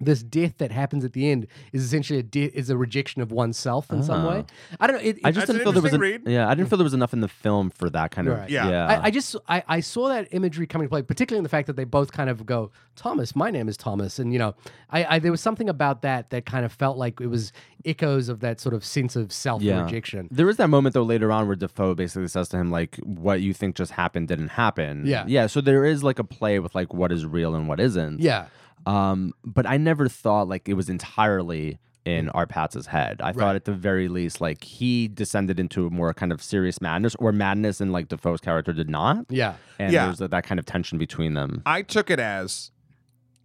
this death that happens at the end is essentially a de- is a rejection of oneself in some way. Ah. I don't know. It, I just That's didn't feel there was interesting en- read. yeah, I didn't feel there was enough in the film for that kind of Right. Yeah. yeah. I, I just I, I saw that imagery coming to play, particularly in the fact that they both kind of go, Thomas, my name is Thomas, and you know, I, I there was something about that that kind of felt like it was echoes of that sort of sense of self Yeah. rejection. There is that moment though later on where Dafoe basically says to him like, "What you think just happened didn't happen." Yeah. yeah. So there is like a play with like what is real and what isn't. Yeah, Um, but I never thought like it was entirely in R-Patz's head. I Right. thought at the very least like he descended into a more kind of serious madness, or madness, and like Dafoe's character did not. yeah, And Yeah. there's that, that kind of tension between them. I took it as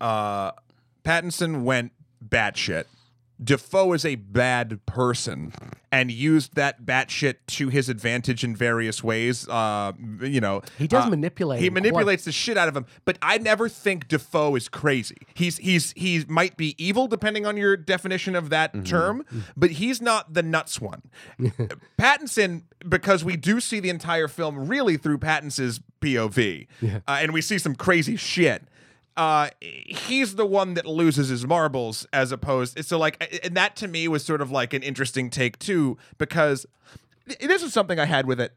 uh, Pattinson went batshit. Dafoe is a bad person and used that batshit to his advantage in various ways. Uh, you know, he does uh, manipulate. He him quite- manipulates the shit out of him, but I never think Dafoe is crazy. He's he's he might be evil depending on your definition of that Mm-hmm. term, but he's not the nuts one. Pattinson, because we do see the entire film really through Pattinson's POV, uh, and we see some crazy shit. Uh, he's the one that loses his marbles as opposed. So like, and that to me was sort of like an interesting take too, because this is something I had with it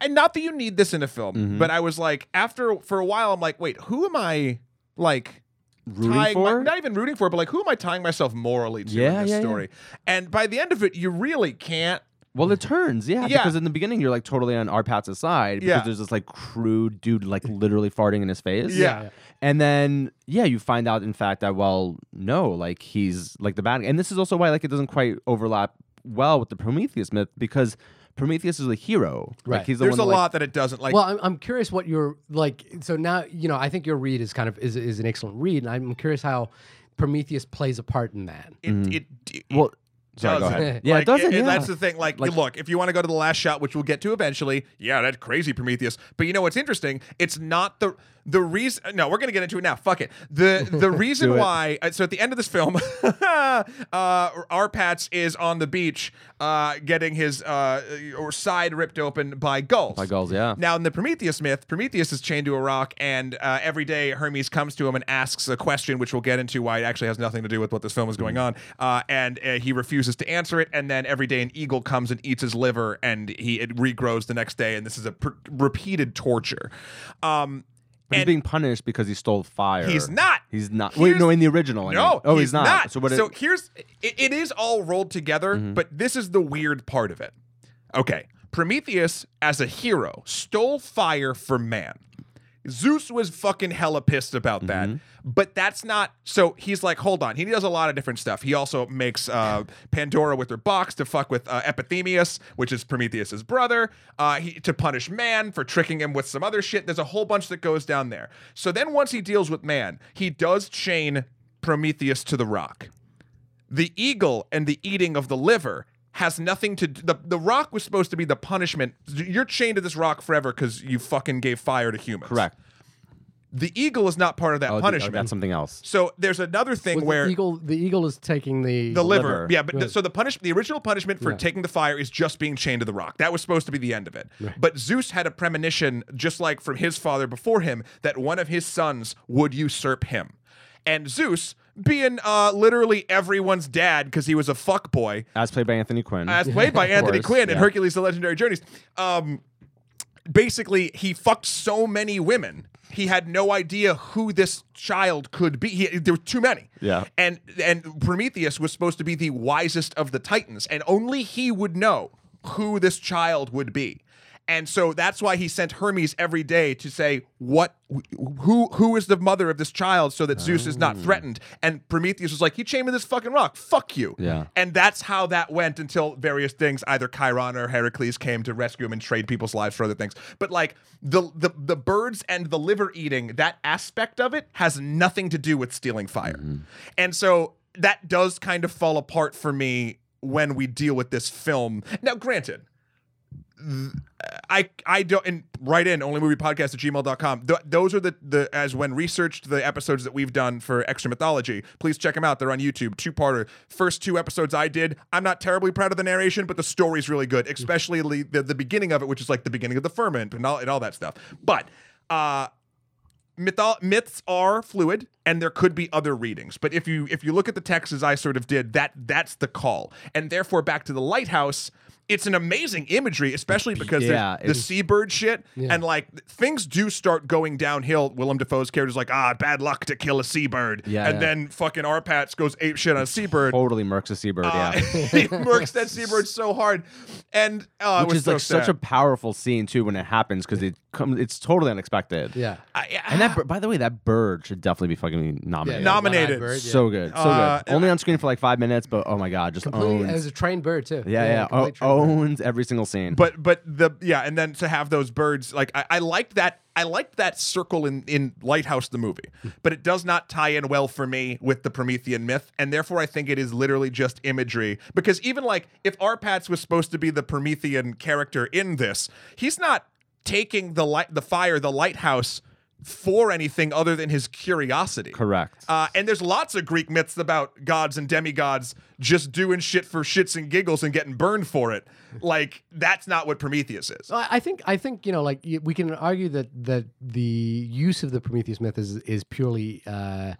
and not that you need this in a film, Mm-hmm. but I was like, after for a while, I'm like, wait, who am I like Rooting tying my- for? not even rooting for, but like, who am I tying myself morally to Yeah, in this yeah, yeah. story? And by the end of it, you really can't. Well, it turns, yeah, Yeah. because in the beginning you're like totally on R-Patz's side because Yeah. there's this like crude dude like literally farting in his face. Yeah. Yeah. And then yeah, you find out in fact that well, no, like he's like the bad guy. And this is also why like it doesn't quite overlap well with the Prometheus myth because Prometheus is a hero. Right. Like he's the There's a one that, like, lot that it doesn't like. well, I'm, I'm curious what your like. So now you know. I think your read is kind of is is an excellent read, and I'm curious how Prometheus plays a part in that. it, mm-hmm. it, it, Well, sorry, doesn't. ahead. Yeah, Like, it doesn't. and yeah. That's the thing. Like, Like- look, if you want to go to the last shot, which we'll get to eventually, yeah, that's crazy Prometheus. But you know what's interesting? It's not the the reason. No, we're gonna get into it now. Fuck it. The the reason why. uh, So at the end of this film, uh, R-Patz is on the beach, uh, getting his uh, or side ripped open by gulls. By gulls, yeah. Now, in the Prometheus myth, Prometheus is chained to a rock, and uh, every day Hermes comes to him and asks a question, which we'll get into why it actually has nothing to do with what this film is going on. Uh, and uh, he refuses to answer it, and then every day an eagle comes and eats his liver, and he it regrows the next day, and this is a per- repeated torture. Um, But he's being punished because he stole fire. He's not. He's not. Here's- Wait, no, in the original. I no, mean. Oh, he's, not. So what? so it, Mm-hmm. here's it, it is all rolled together, but this is the weird part of it. Okay, Prometheus as a hero stole fire for man. Zeus was fucking hella pissed about that. Mm-hmm. But that's not so he's like, hold on. He does a lot of different stuff. He also makes uh, Pandora with her box to fuck with uh, Epimetheus, which is Prometheus's brother, uh, he, to punish man for tricking him with some other shit. There's a whole bunch that goes down there. So then once he deals with man, he does chain Prometheus to the rock. The eagle and the eating of the liver has nothing to the the rock was supposed to be the punishment. You're chained to this rock forever because you fucking gave fire to humans. correct. The eagle is not part of that Oh, the- oh, punishment. that's something else. so there's another thing Was the where eagle the eagle is taking the the liver, liver. yeah, but the, Right. so the punish the original punishment for Yeah. taking the fire is just being chained to the rock. That was supposed to be the end of it. But Zeus had a premonition, just like from his father before him, that one of his sons would usurp him, and Zeus. Being uh, literally everyone's dad because he was a fuck boy, As played by Anthony Quinn. as played by Anthony course, Quinn in yeah. Hercules: The Legendary Journeys. Um, basically, he fucked so many women. He had no idea who this child could be. He, there were too many. Yeah. And and Prometheus was supposed to be the wisest of the Titans, and only he would know who this child would be. And so that's why he sent Hermes every day to say what who who is the mother of this child so that Zeus is not ah. threatened. And Prometheus was like, he chained me to this fucking rock. Fuck you. Yeah. And that's how that went until various things, either Chiron or Heracles came to rescue him and trade people's lives for other things. But like the the the birds and the liver eating, that aspect of it has nothing to do with stealing fire. Mm-hmm. And so that does kind of fall apart for me when we deal with this film. Now, granted, I I don't and write in only movie podcast at gmail.com. Th- those are the the as when researched the episodes that we've done for extra mythology. Please check them out. They're on YouTube. Two parter. First two episodes I did. I'm not terribly proud of the narration, but the story's really good, especially the, the the beginning of it, which is like the beginning of the ferment and all and all that stuff. But uh mytho- myths are fluid and there could be other readings but if you if you look at the text as i sort of did that that's the call and therefore back to the lighthouse it's an amazing imagery especially because Yeah, the seabird shit Yeah. and like things do start going downhill willem dafoe's character's like ah bad luck to kill a seabird Yeah. and Yeah. then fucking R-Patz goes ape shit on a seabird Totally murks a seabird. uh, yeah. he murks that seabird so hard and uh, Which is so like such a powerful scene too when it happens because it comes. It's totally unexpected. Yeah. I- And that, bir- by the way, that bird should definitely be fucking nominated. Yeah, Nominated. one-eyed bird, yeah. So good, so Uh, good. Only on screen for like five minutes, but oh my god, just Completely- owns. It was a trained bird too. yeah, yeah, complete o- trained bird. owns every single scene. but but the yeah and then to have those birds like i, I liked that i liked that circle in in lighthouse the movie but it does not tie in well for me with the promethean myth and therefore i think it is literally just imagery because even like if R-Patz was supposed to be the promethean character in this he's not taking the light the fire the lighthouse for anything other than his curiosity correct. uh, and there's lots of Greek myths about gods and demigods just doing shit for shits and giggles and getting burned for it. Like that's not what Prometheus is. I I think I think you know like we can argue that that the use of the Prometheus myth is is purely uh,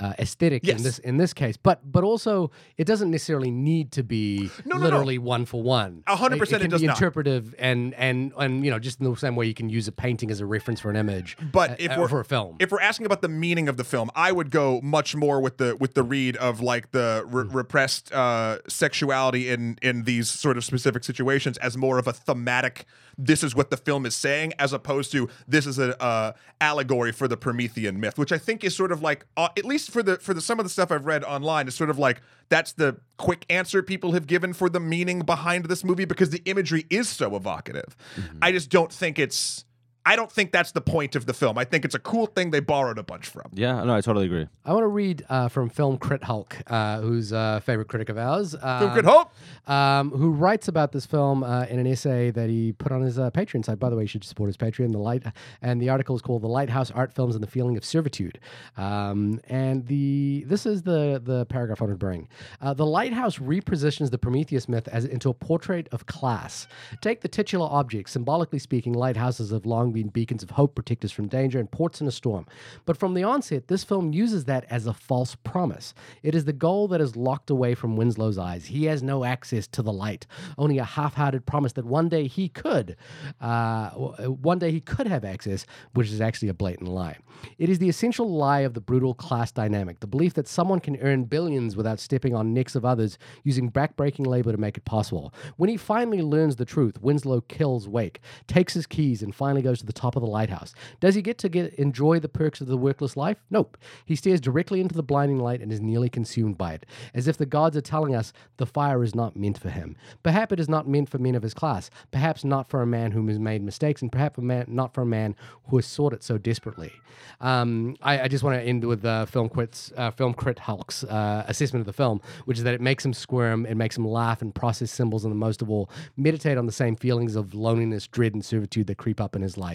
uh, aesthetic Yes. in this in this case, but but also it doesn't necessarily need to be No, no, no. literally one for one. A hundred percent it can does be not. interpretive and and and you know just in the same way you can use a painting as a reference for an image, But uh, if uh, we're for a film, if we're asking about the meaning of the film, I would go much more with the with the read of like the re- Hmm. repressed uh, sexuality in in these sort of specific situations as more of a thematic. This is what the film is saying, as opposed to this is a uh, allegory for the Promethean myth, which I think is sort of like uh, at least for the for the some of the stuff I've read online is sort of like that's the quick answer people have given for the meaning behind this movie because the imagery is so evocative. I just don't think it's. I don't think that's the point of the film. I think it's a cool thing they borrowed a bunch from. yeah, no, I totally agree. I want to read uh, from Film Crit Hulk, uh, who's a favorite critic of ours. Uh, Good hope. um, who writes about this film uh, in an essay that he put on his uh, Patreon site. By the way, you should support his Patreon. The light and the article is called "The Lighthouse Art Films and the Feeling of Servitude." Um, and the this is the the paragraph I want to bring. Uh, the lighthouse repositions the Prometheus myth as into a portrait of class. Take the titular object. Symbolically speaking, lighthouses have long beacons of hope, protectors from danger, and ports in a storm. But from the onset, this film uses that as a false promise. It is the goal that is locked away from Winslow's eyes. He has no access to the light, only a half-hearted promise that one day he could, uh, one day he could have access, which is actually a blatant lie. It is the essential lie of the brutal class dynamic, the belief that someone can earn billions without stepping on necks of others using backbreaking labor to make it possible. When he finally learns the truth, Winslow kills Wake, takes his keys, and finally goes to the top of the lighthouse. Does he get to get enjoy the perks of the workless life? Nope. He stares directly into the blinding light and is nearly consumed by it, as if the gods are telling us the fire is not meant for him. Perhaps it is not meant for men of his class. Perhaps not for a man who has made mistakes, and perhaps a man, not for a man who has sought it so desperately. Um, I, I just want to end with uh, film quits, uh, film crit Hulk's uh, assessment of the film, which is that it makes him squirm, it makes him laugh and process symbols, and the most of all, meditate on the same feelings of loneliness, dread, and servitude that creep up in his life.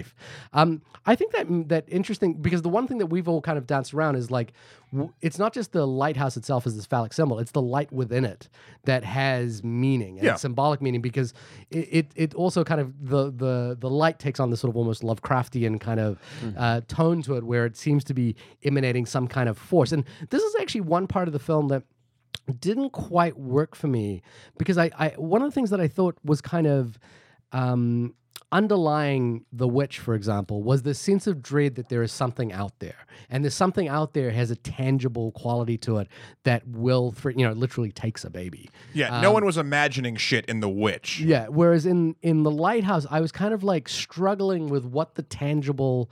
Um, I think that that interesting because the one thing that we've all kind of danced around is like w- it's not just the lighthouse itself as this phallic symbol; it's the light within it that has meaning and Yeah. symbolic meaning because it, it it also kind of the the the light takes on this sort of almost Lovecraftian kind of uh, tone to it, where it seems to be emanating some kind of force. And this is actually one part of the film that didn't quite work for me because I, I one of the things that I thought was kind of um, underlying The Witch, for example, was the sense of dread that there is something out there. And there's something out there has a tangible quality to it that will, thre- you know, literally takes a baby. Yeah, no um, one was imagining shit in The Witch. Yeah. Whereas in in the lighthouse, I was kind of like struggling with what the tangible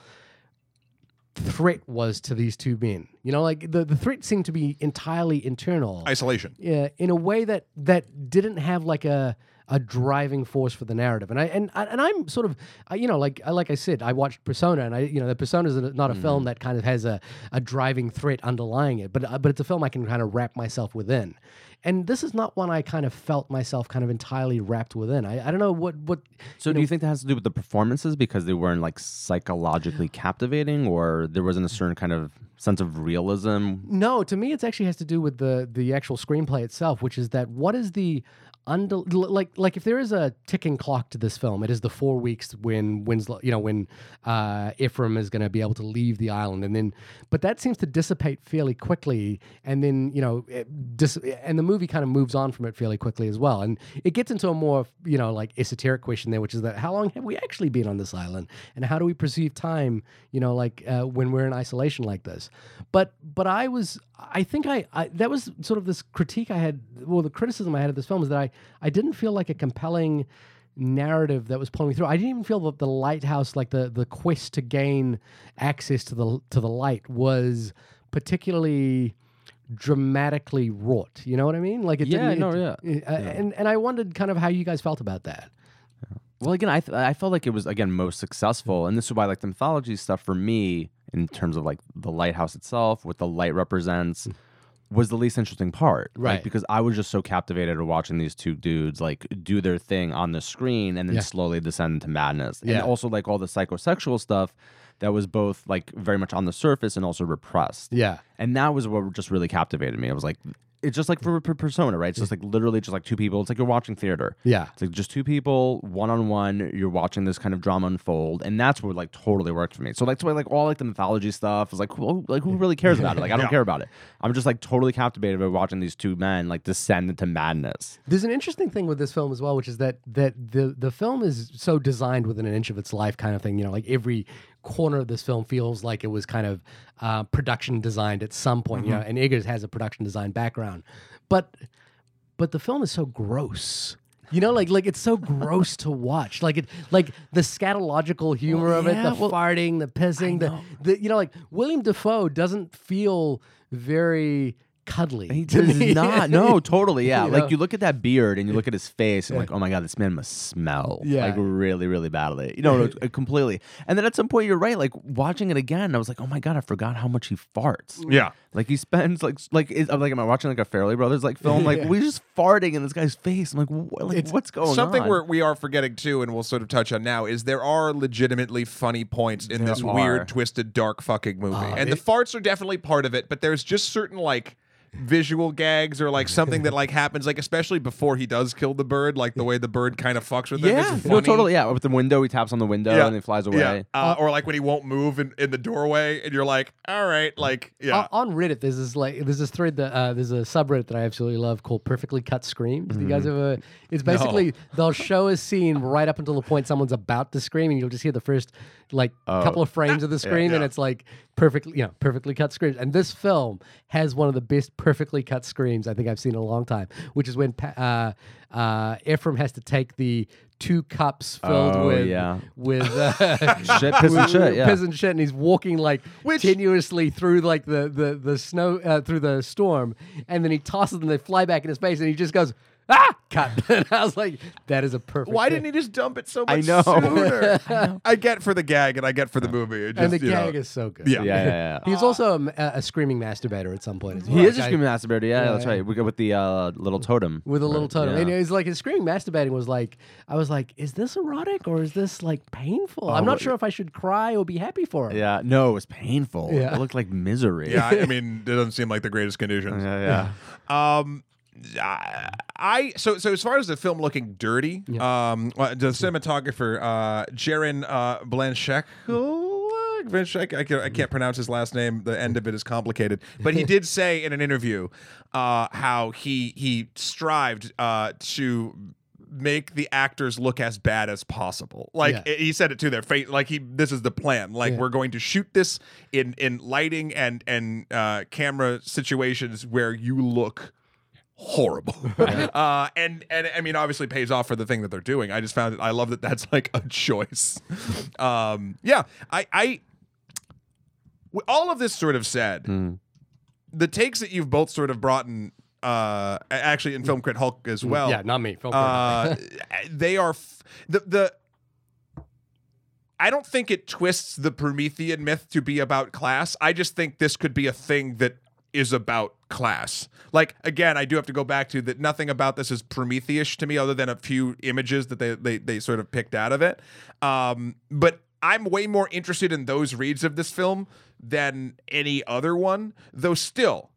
threat was to these two men. You know, like the, the threat seemed to be entirely internal. Isolation. yeah, in a way that that didn't have like a a driving force for the narrative. And I and and I'm sort of you know like I- like I said I watched Persona and I you know the Persona is not a film that kind of has a, a driving threat underlying it, but uh, but it's a film I can kind of wrap myself within. And this is not one I kind of felt myself kind of entirely wrapped within. I, I don't know what what So do you think that has to do with the performances because they weren't like psychologically captivating, or there wasn't a certain kind of sense of realism? No, to me, it actually has to do with the the actual screenplay itself, which is that what is the under like like if there is a ticking clock to this film, it is the four weeks when Winslow, you know, when uh, Ephraim is going to be able to leave the island, and then but that seems to dissipate fairly quickly, and then you know, dis- and the movie kind of moves on from it fairly quickly as well, and it gets into a more you know like esoteric question there, which is that how long have we actually been on this island, and how do we perceive time, you know, like uh, when we're in isolation like this, but but I was I think I, I that was sort of this critique I had, well, the criticism I had of this film is that I I didn't feel like a compelling narrative that was pulling me through. I didn't even feel that the lighthouse, like the the quest to gain access to the to the light, was particularly dramatically wrought. You know what I mean? Like it Yeah, didn't. no, it- yeah. it- uh, And and I wondered kind of how you guys felt about that. Well, again, I th- I felt like it was again most successful, and this is why like the mythology stuff for me, in terms of like the lighthouse itself, what the light represents, was the least interesting part, like, Right. because I was just so captivated of watching these two dudes like do their thing on the screen and then Yeah. slowly descend into madness, Yeah. and also like all the psychosexual stuff that was both like very much on the surface and also repressed. Yeah. And that was what just really captivated me. I was like, it's just like for per- persona, right? It's just like literally just like two people. It's like you're watching theater. Yeah. It's like just two people, one on one. You're watching this kind of drama unfold, and that's what like totally worked for me. So that's why like all like the mythology stuff is like, who, like who really cares about it? Like I don't Yeah. care about it. I'm just like totally captivated by watching these two men like descend into madness. There's an interesting thing with this film as well, which is that that the the film is so designed within an inch of its life, kind of thing. You know, like every corner of this film feels like it was kind of uh, production designed at some point. You know, and Eggers has a production design background, but but the film is so gross. You know, like like it's so gross to watch. Like it, like the scatological humor Well, of it, yeah, the well, farting, the pissing, the, the you know, like William Dafoe doesn't feel very cuddly. He does not. No, totally. Yeah. You like know? you look at that beard and you look at his face and like, oh my god, this man must smell. Yeah. Like really, really badly. You know, no, uh, completely. And then at some point, you're right. Like watching it again, I was like, oh my god, I forgot how much he farts. Yeah. Like he spends like like is, I'm like am I watching like a Farrelly Brothers like film? Like Yeah. we just farting in this guy's face. I'm like, what, like It's what's going Something on? we're, we are forgetting too, and we'll sort of touch on now, is there are legitimately funny points in There this are. weird, twisted, dark fucking movie. Oh, and the farts are definitely part of it, but there's just certain like visual gags or like something that like happens like especially before he does kill the bird like the way the bird kind of fucks with him yeah, is no, funny. totally. Yeah, with the window, he taps on the window Yeah. and he flies away. Yeah. Uh, or like when he won't move in, in the doorway and you're like, all right, like, yeah. On, on Reddit, there's this like there's this thread that uh, there's a subreddit that I absolutely love called "Perfectly Cut Screams." Do you guys ever? It's basically they'll show a scene right up until the point someone's about to scream, and you'll just hear the first like couple of frames of the scream, and yeah. it's like perfectly, you know, perfectly cut screams. And this film has one of the best perfectly cut screams I think I've seen in a long time, which is when uh, uh, Ephraim has to take the two cups filled Oh, with yeah. with uh, Shit, piss and shit, yeah. piss and shit, and he's walking like Which- tenuously through like the the the snow uh, through the storm, and then he tosses them. They fly back in his face, and he just goes ah cut. and I was like, that is a perfect. Why didn't he just dump it so I much know. sooner? I, get for the gag and I get for the movie. It And just, the you know, gag is so good. Yeah. Yeah, yeah, yeah. He's also a screaming masturbator at some point as well. He is a Like, I- screaming masturbator. Yeah, Yeah, that's right. We go with the uh, little totem. with a little Right, totem. yeah. And it's like his screaming masturbating was like, I was like, is this erotic or is this like painful? I'm not sure if I should cry or be happy for him. Yeah, no, it was painful. Yeah. It looked like misery. Yeah, I I mean, it doesn't seem like the greatest conditions. yeah, yeah. Um, I so so as far as the film looking dirty, um, uh, the cinematographer uh, Jarin uh, Blanchek. Blanchek, I can't, I can't pronounce his last name. The end of it is complicated, but he did say in an interview uh, how he he strived uh, to make the actors look as bad as possible. Like Yeah. he said it to their face. Like he, this is the plan. Like Yeah. we're going to shoot this in in lighting and and uh, camera situations where you look horrible. uh, and and I mean, obviously pays off for the thing that they're doing. I just found it. I love that that's like a choice. um, yeah, I I. All of this sort of said, Mm. the takes that you've both sort of brought in, uh, actually in Film Crit Hulk as well. yeah, not me. Film Uh, they are f- the the. I don't think it twists the Promethean myth to be about class. I just think this could be a thing that is about class. Like again, I do have to go back to that. Nothing about this is Prometheus to me, other than a few images that they they they sort of picked out of it. Um, but I'm way more interested in those reads of this film than any other one. Though still,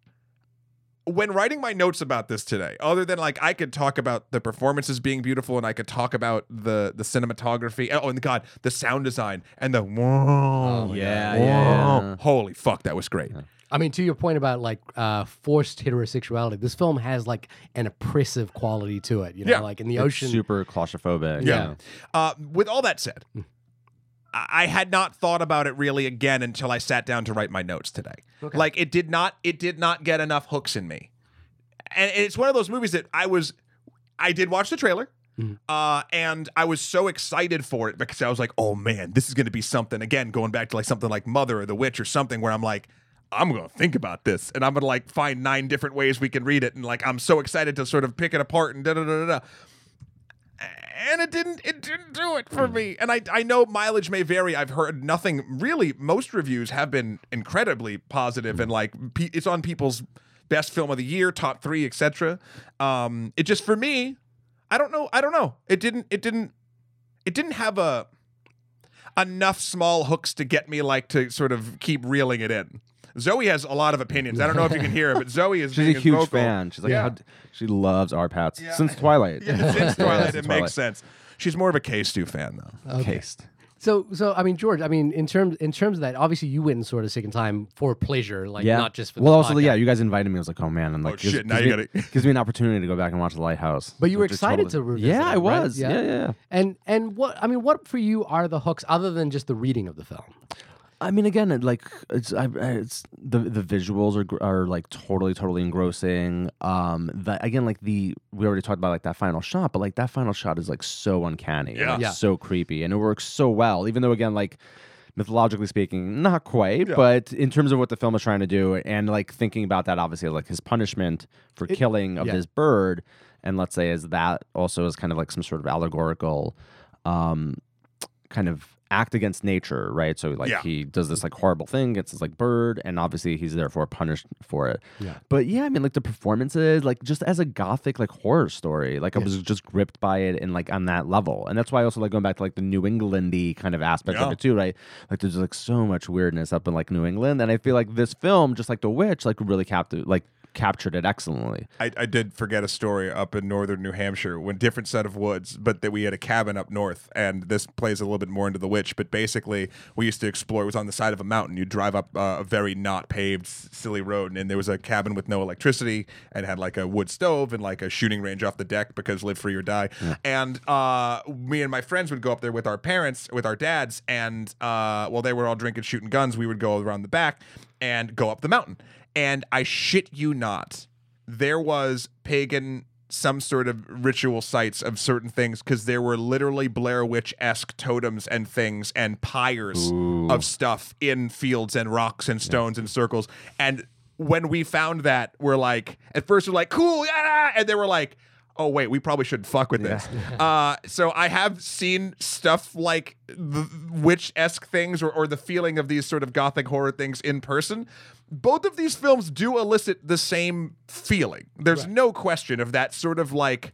when writing my notes about this today, other than like I could talk about the performances being beautiful and I could talk about the the cinematography, oh and God, the sound design and the whoa, Oh, yeah, whoa. yeah, yeah. holy fuck, that was great. I mean, to your point about like uh, forced heterosexuality, this film has like an oppressive quality to it. You know, Yeah. like in the It's ocean. super claustrophobic. Yeah. Uh, with all that said, Hmm. I I had not thought about it really again until I sat down to write my notes today. Okay. Like it did not it did not get enough hooks in me. And it's one of those movies that I was I did watch the trailer. Mhm. Uh, and I was so excited for it because I was like, "Oh man, this is going to be something." Again, going back to like something like Mother or The Witch or something, where I'm like, "I'm going to think about this, and I'm going to like find nine different ways we can read it," and like I'm so excited to sort of pick it apart and da da da da. and it didn't it didn't do it for me. And i i know mileage may vary. I've heard nothing really most reviews have been incredibly positive and like it's on people's best film of the year top 3 etc um it just for me i don't know i don't know. It didn't it didn't it didn't have a enough small hooks to get me like to sort of keep reeling it in zoe has a lot of opinions i don't know if you can hear her but zoe is She's being a as huge vocal. fan. She's like, Yeah. how d- she loves R-Patz Yeah. since Twilight. Yeah, since Twilight, since it makes sense. She's more of a K-Stew fan though. Okay. Cased. So, so I mean, George, I mean, in terms in terms of that, obviously you went and saw it a second time for pleasure, like yeah. not just for. well, the also, podcast. yeah, you guys invited me. I was like, oh man, and like, Oh, gives, shit, now gives you me, gotta- gives me an opportunity to go back and watch The Lighthouse. But you were excited totally- to revisit Yeah, it, I was. Yeah. Yeah, yeah. yeah. And and what I mean, what for you are the hooks other than just the reading of the film? I mean, again, it, like it's, I, it's the the visuals are are like totally totally engrossing. Um, that again, like the we already talked about like that final shot, but like that final shot is like so uncanny, and, Yeah. like, Yeah. so creepy, and it works so well. Even though again, like mythologically speaking, not quite, Yeah. but in terms of what the film is trying to do, and like thinking about that, obviously, like his punishment for It- killing of yeah. this bird, and let's say is that also is kind of like some sort of allegorical, um, kind of act against nature, right? So like Yeah. he does this like horrible thing against this like bird, and obviously he's therefore punished for it. Yeah. But yeah, I mean like the performances, like just as a gothic like horror story, like I was just gripped by it and like on that level. And that's why I also like going back to like the New Englandy kind of aspect Yeah. of it too, right? Like there's like so much weirdness up in like New England. And I feel like this film, just like The Witch, like really captured like captured it excellently. I, I did forget a story up in northern New Hampshire when different set of woods, but that we had a cabin up north, and this plays a little bit more into the witch. But basically, we used to explore. It was on the side of a mountain. You drive up uh, a very not paved, silly road, and there was a cabin with no electricity, and had like a wood stove and like a shooting range off the deck because live free or die. And uh, me and my friends would go up there with our parents, with our dads, and uh, while they were all drinking, shooting guns, we would go around the back and go up the mountain. And I shit you not, there was pagan some sort of ritual sites of certain things because there were literally Blair Witch esque totems and things and pyres Ooh. of stuff in fields and rocks and stones and circles. And when we found that, we're like, at first we're like, cool, yeah, and they we're like, oh wait, we probably shouldn't fuck with this. Uh, so I have seen stuff like the witch esque things or, or the feeling of these sort of gothic horror things in person. Both of these films do elicit the same feeling. There's no question of that sort of like.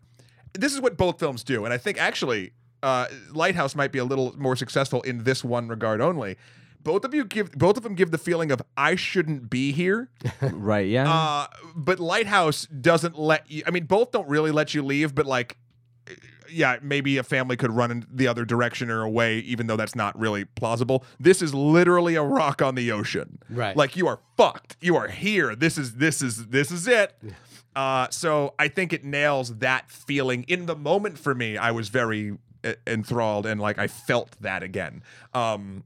This is what both films do, and I think actually, uh, Lighthouse might be a little more successful in this one regard only. Both of you give, both of them give the feeling of I shouldn't be here. right, yeah. Uh, but Lighthouse doesn't let you. I mean, both don't really let you leave, but like, yeah, maybe a family could run in the other direction or away, even though that's not really plausible. This is literally a rock on the ocean. Right. Like you are fucked. You are here. This is this is this is it. Uh, so I think it nails that feeling in the moment for me. I was very uh, enthralled and like I felt that again. Um,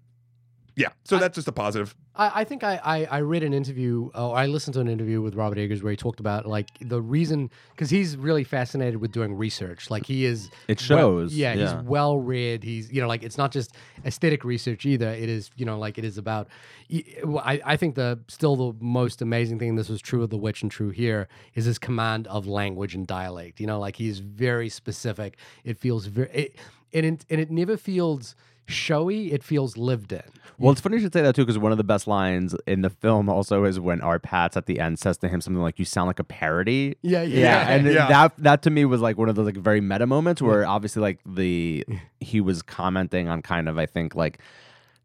yeah, so that's just a positive. I, I think I, I, I read an interview, or I listened to an interview with Robert Eggers where he talked about like the reason, because he's really fascinated with doing research. Like he is, It well- shows, yeah, yeah. he's well read. He's you know like it's not just aesthetic research either. It is you know like it is about. I, I think the still the most amazing thing. This was true of the witch and true here is his command of language and dialect. You know like he's very specific. It feels very it, and it, and it never feels showy. It feels lived in. Well, it's funny you should say that too, because one of the best lines in the film also is when R-Patz at the end says to him something like, "You sound like a parody." Yeah, yeah, Yeah, and Yeah. that that to me was like one of those like very meta moments mm. where obviously like the he was commenting on kind of I think like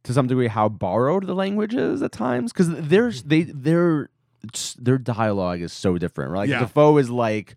to some degree how borrowed the language is at times because there's they their their dialogue is so different. Right? Like Yeah. Dafoe is like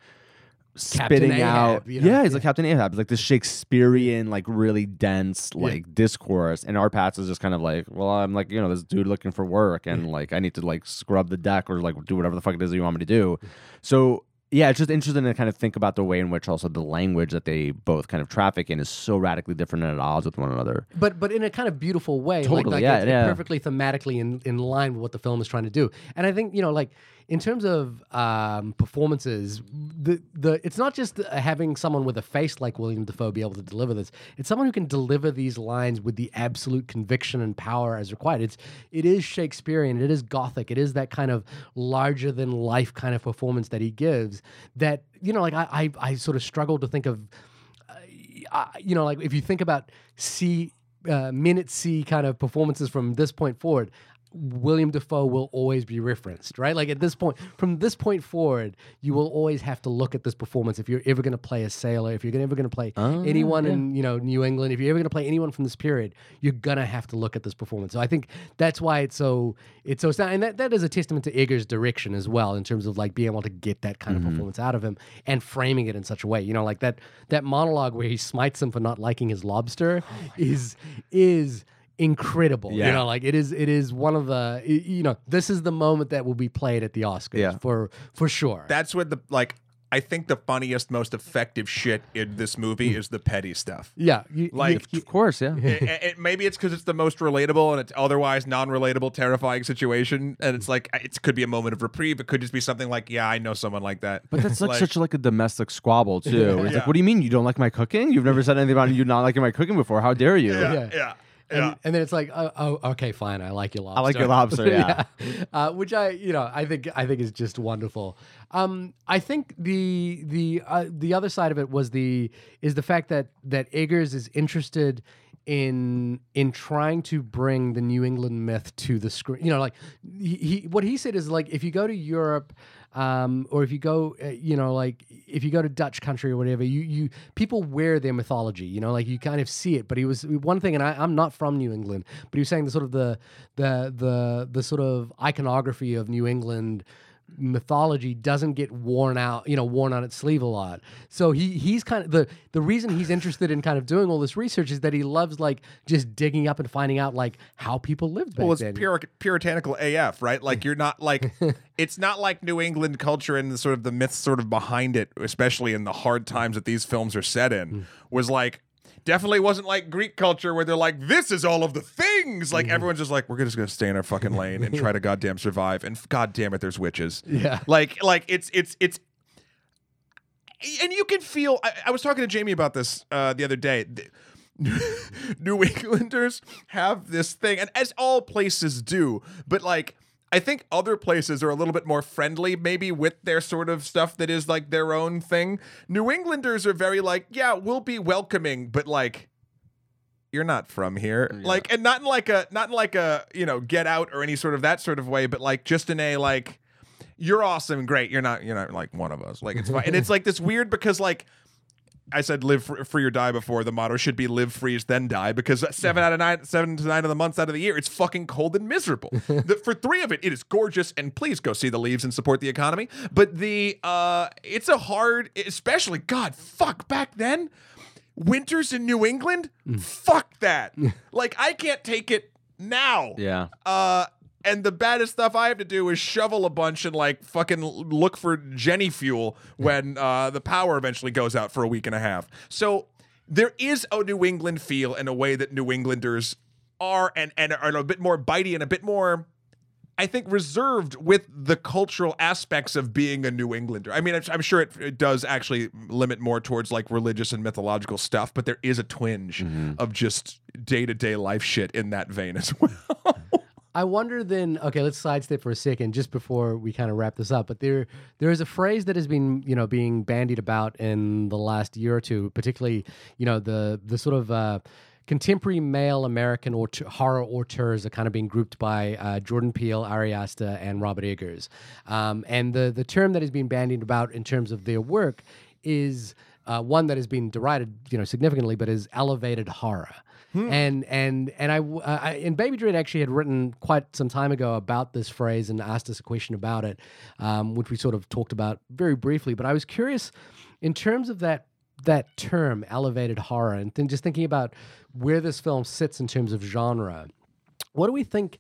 spitting Ahab, out you know? yeah he's Yeah. like captain ahab It's like this shakespearean like really dense like discourse and R-Patz is just kind of like well i'm like you know this dude looking for work and like i need to like scrub the deck or like do whatever the fuck it is that you want me to do so yeah it's just interesting to kind of think about the way in which also the language that they both kind of traffic in is so radically different and at odds with one another but but in a kind of beautiful way, like, Totally, like yeah, it's yeah. perfectly thematically in, in line with what the film is trying to do. And I think you know, like in terms of um, performances, the the it's not just having someone with a face like William Dafoe be able to deliver this. It's someone who can deliver these lines with the absolute conviction and power as required. It's it is Shakespearean. It is Gothic. It is that kind of larger than life kind of performance that he gives. That you know, like I I, I sort of struggle to think of uh, you know, like if you think about C, uh, minute C kind of performances from this point forward, William Dafoe will always be referenced, right? Like at this point, from this point forward, you will always have to look at this performance if you're ever going to play a sailor, if you're ever going to play oh, anyone in you know New England, if you're ever going to play anyone from this period, you're gonna have to look at this performance. So I think that's why it's so it's so and that, that is a testament to Eggers' direction as well in terms of like being able to get that kind of mm-hmm. performance out of him and framing it in such a way. You know, like that that monologue where he smites him for not liking his lobster oh is is incredible. You know, like it is it is one of the you know, this is the moment that will be played at the Oscars Yeah. for for sure. That's what the like. I think the funniest, most effective shit in this movie mm. is the petty stuff. yeah, you, Like, you- of course yeah it, it- maybe it's because it's the most relatable and it's otherwise non-relatable, terrifying situation, and it's like it could be a moment of reprieve. It could just be something like, "Yeah, I know someone like that." But that's like, such like a domestic squabble too. It's Yeah. like, what do you mean you don't like my cooking? You've never said anything about you not liking my cooking before. How dare you? yeah, Yeah. yeah, and, yeah. and then it's like, oh, oh, okay, fine, I like your lobster. I like your lobster, yeah. uh, which I, you know, I think I think is just wonderful. Um, I think the the uh, the other side of it was the is the fact that that Eggers is interested in in trying to bring the New England myth to the screen. You know, like he, he what he said is like if you go to Europe. Um, or if you go, uh, you know, like if you go to Dutch country or whatever, you you people wear their mythology, you know, like you kind of see it. But he was one thing, and I, I'm not from New England, but he was saying the sort of the the the the sort of iconography of New England mythology doesn't get worn out, you know, worn on its sleeve a lot. So he he's kind of the the reason he's interested in kind of doing all this research is that he loves like just digging up and finding out like how people lived back Well, it's pure, puritanical AF, right? Like you're not like it's not like New England culture and the sort of the myths sort of behind it, especially in the hard times that these films are set in, hmm. was like definitely wasn't like Greek culture where they're like, this is all of the things. Like everyone's just like, we're just gonna stay in our fucking lane and try to goddamn survive. And goddamn it, there's witches. Yeah. Like like it's it's it's and you can feel I, I was talking to Jamie about this uh, the other day. New Englanders have this thing, and as all places do, but like I think other places are a little bit more friendly, maybe with their sort of stuff that is like their own thing. New Englanders are very like, yeah, we'll be welcoming, but like you're not from here. Like and not in like a not in like a, you know, get out or any sort of that sort of way, but like just in a like you're awesome, great. You're not you're not like one of us. Like it's fine. and it's like this weird because like I said live free or die before. The motto should be live, freeze, then die because seven out of nine, seven to nine of the months out of the year, it's fucking cold and miserable. the, for three of it, it is gorgeous, and please go see the leaves and support the economy. But the uh, it's a hard, especially God, fuck back then, winters in New England, fuck that. like I can't take it now. Yeah. Uh, and the baddest stuff I have to do is shovel a bunch and like fucking look for genny fuel when uh, the power eventually goes out for a week and a half. So there is a New England feel in a way that New Englanders are and and are a bit more bitey and a bit more I think reserved with the cultural aspects of being a New Englander. I mean, I'm, I'm sure it, it does actually limit more towards like religious and mythological stuff, but there is a twinge of just day to day life shit in that vein as well. I wonder then. Okay, let's sidestep for a second, just before we kind of wrap this up. But there, there is a phrase that has been, you know, being bandied about in the last year or two, particularly, you know, the the sort of uh, contemporary male American or horror auteurs are kind of being grouped by uh, Jordan Peele, Ari Aster, and Robert Eggers. Um, and the the term that has been bandied about in terms of their work is uh, one that has been derided, you know, significantly, but is elevated horror. And and and I, uh, I- and Baby Dread actually had written quite some time ago about this phrase and asked us a question about it, um, which we sort of talked about very briefly. But I was curious, in terms of that that term, elevated horror, and then just thinking about where this film sits in terms of genre. What do we think?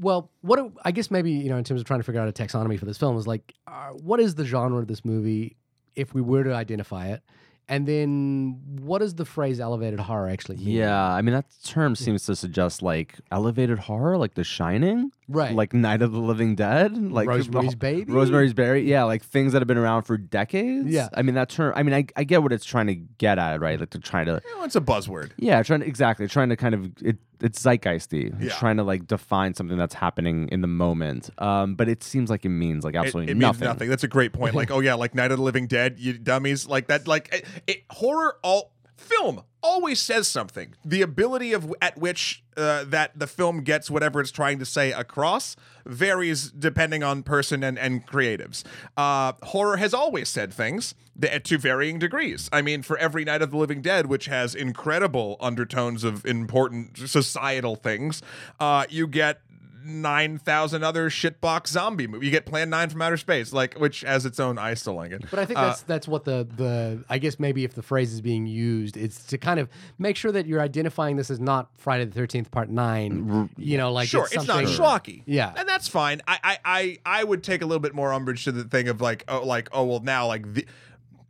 Well, what do, I guess maybe you know in terms of trying to figure out a taxonomy for this film is like, uh, what is the genre of this movie if we were to identify it, and then what does the phrase elevated horror actually mean? Yeah, I mean that term seems to suggest like elevated horror, like The Shining, Right. Like Night of the Living Dead, like Rosemary's oh, Baby? Rosemary's Baby, yeah, like things that have been around for decades. Yeah. I mean that term. I mean, I, I get what it's trying to get at, right? Like to try to, You know, it's a buzzword. yeah, trying to, exactly trying to kind of it. It's zeitgeisty, Yeah. trying to like define something that's happening in the moment. Um, but it seems like it means like It, absolutely it nothing. means nothing. That's a great point. Like, oh yeah, like Night of the Living Dead, you dummies. Like that. Like it, it, horror. All film always says something. The ability of at which uh, that the film gets whatever it's trying to say across varies depending on person and and creatives. Uh, horror has always said things th- to varying degrees. I mean, for every Night of the Living Dead, which has incredible undertones of important societal things, uh, you get nine thousand other shitbox zombie movie. You get Plan Nine from Outer Space, like which has its own. I still like it. But I think that's uh, that's what the the I guess maybe if the phrase is being used, it's to kind of make sure that you're identifying this as not Friday the Thirteenth Part Nine. You know, like sure, it's, it's, not schlocky. Yeah. and that's fine. I, I, I, I would take a little bit more umbrage to the thing of like, oh, like, oh, well, now, like, the,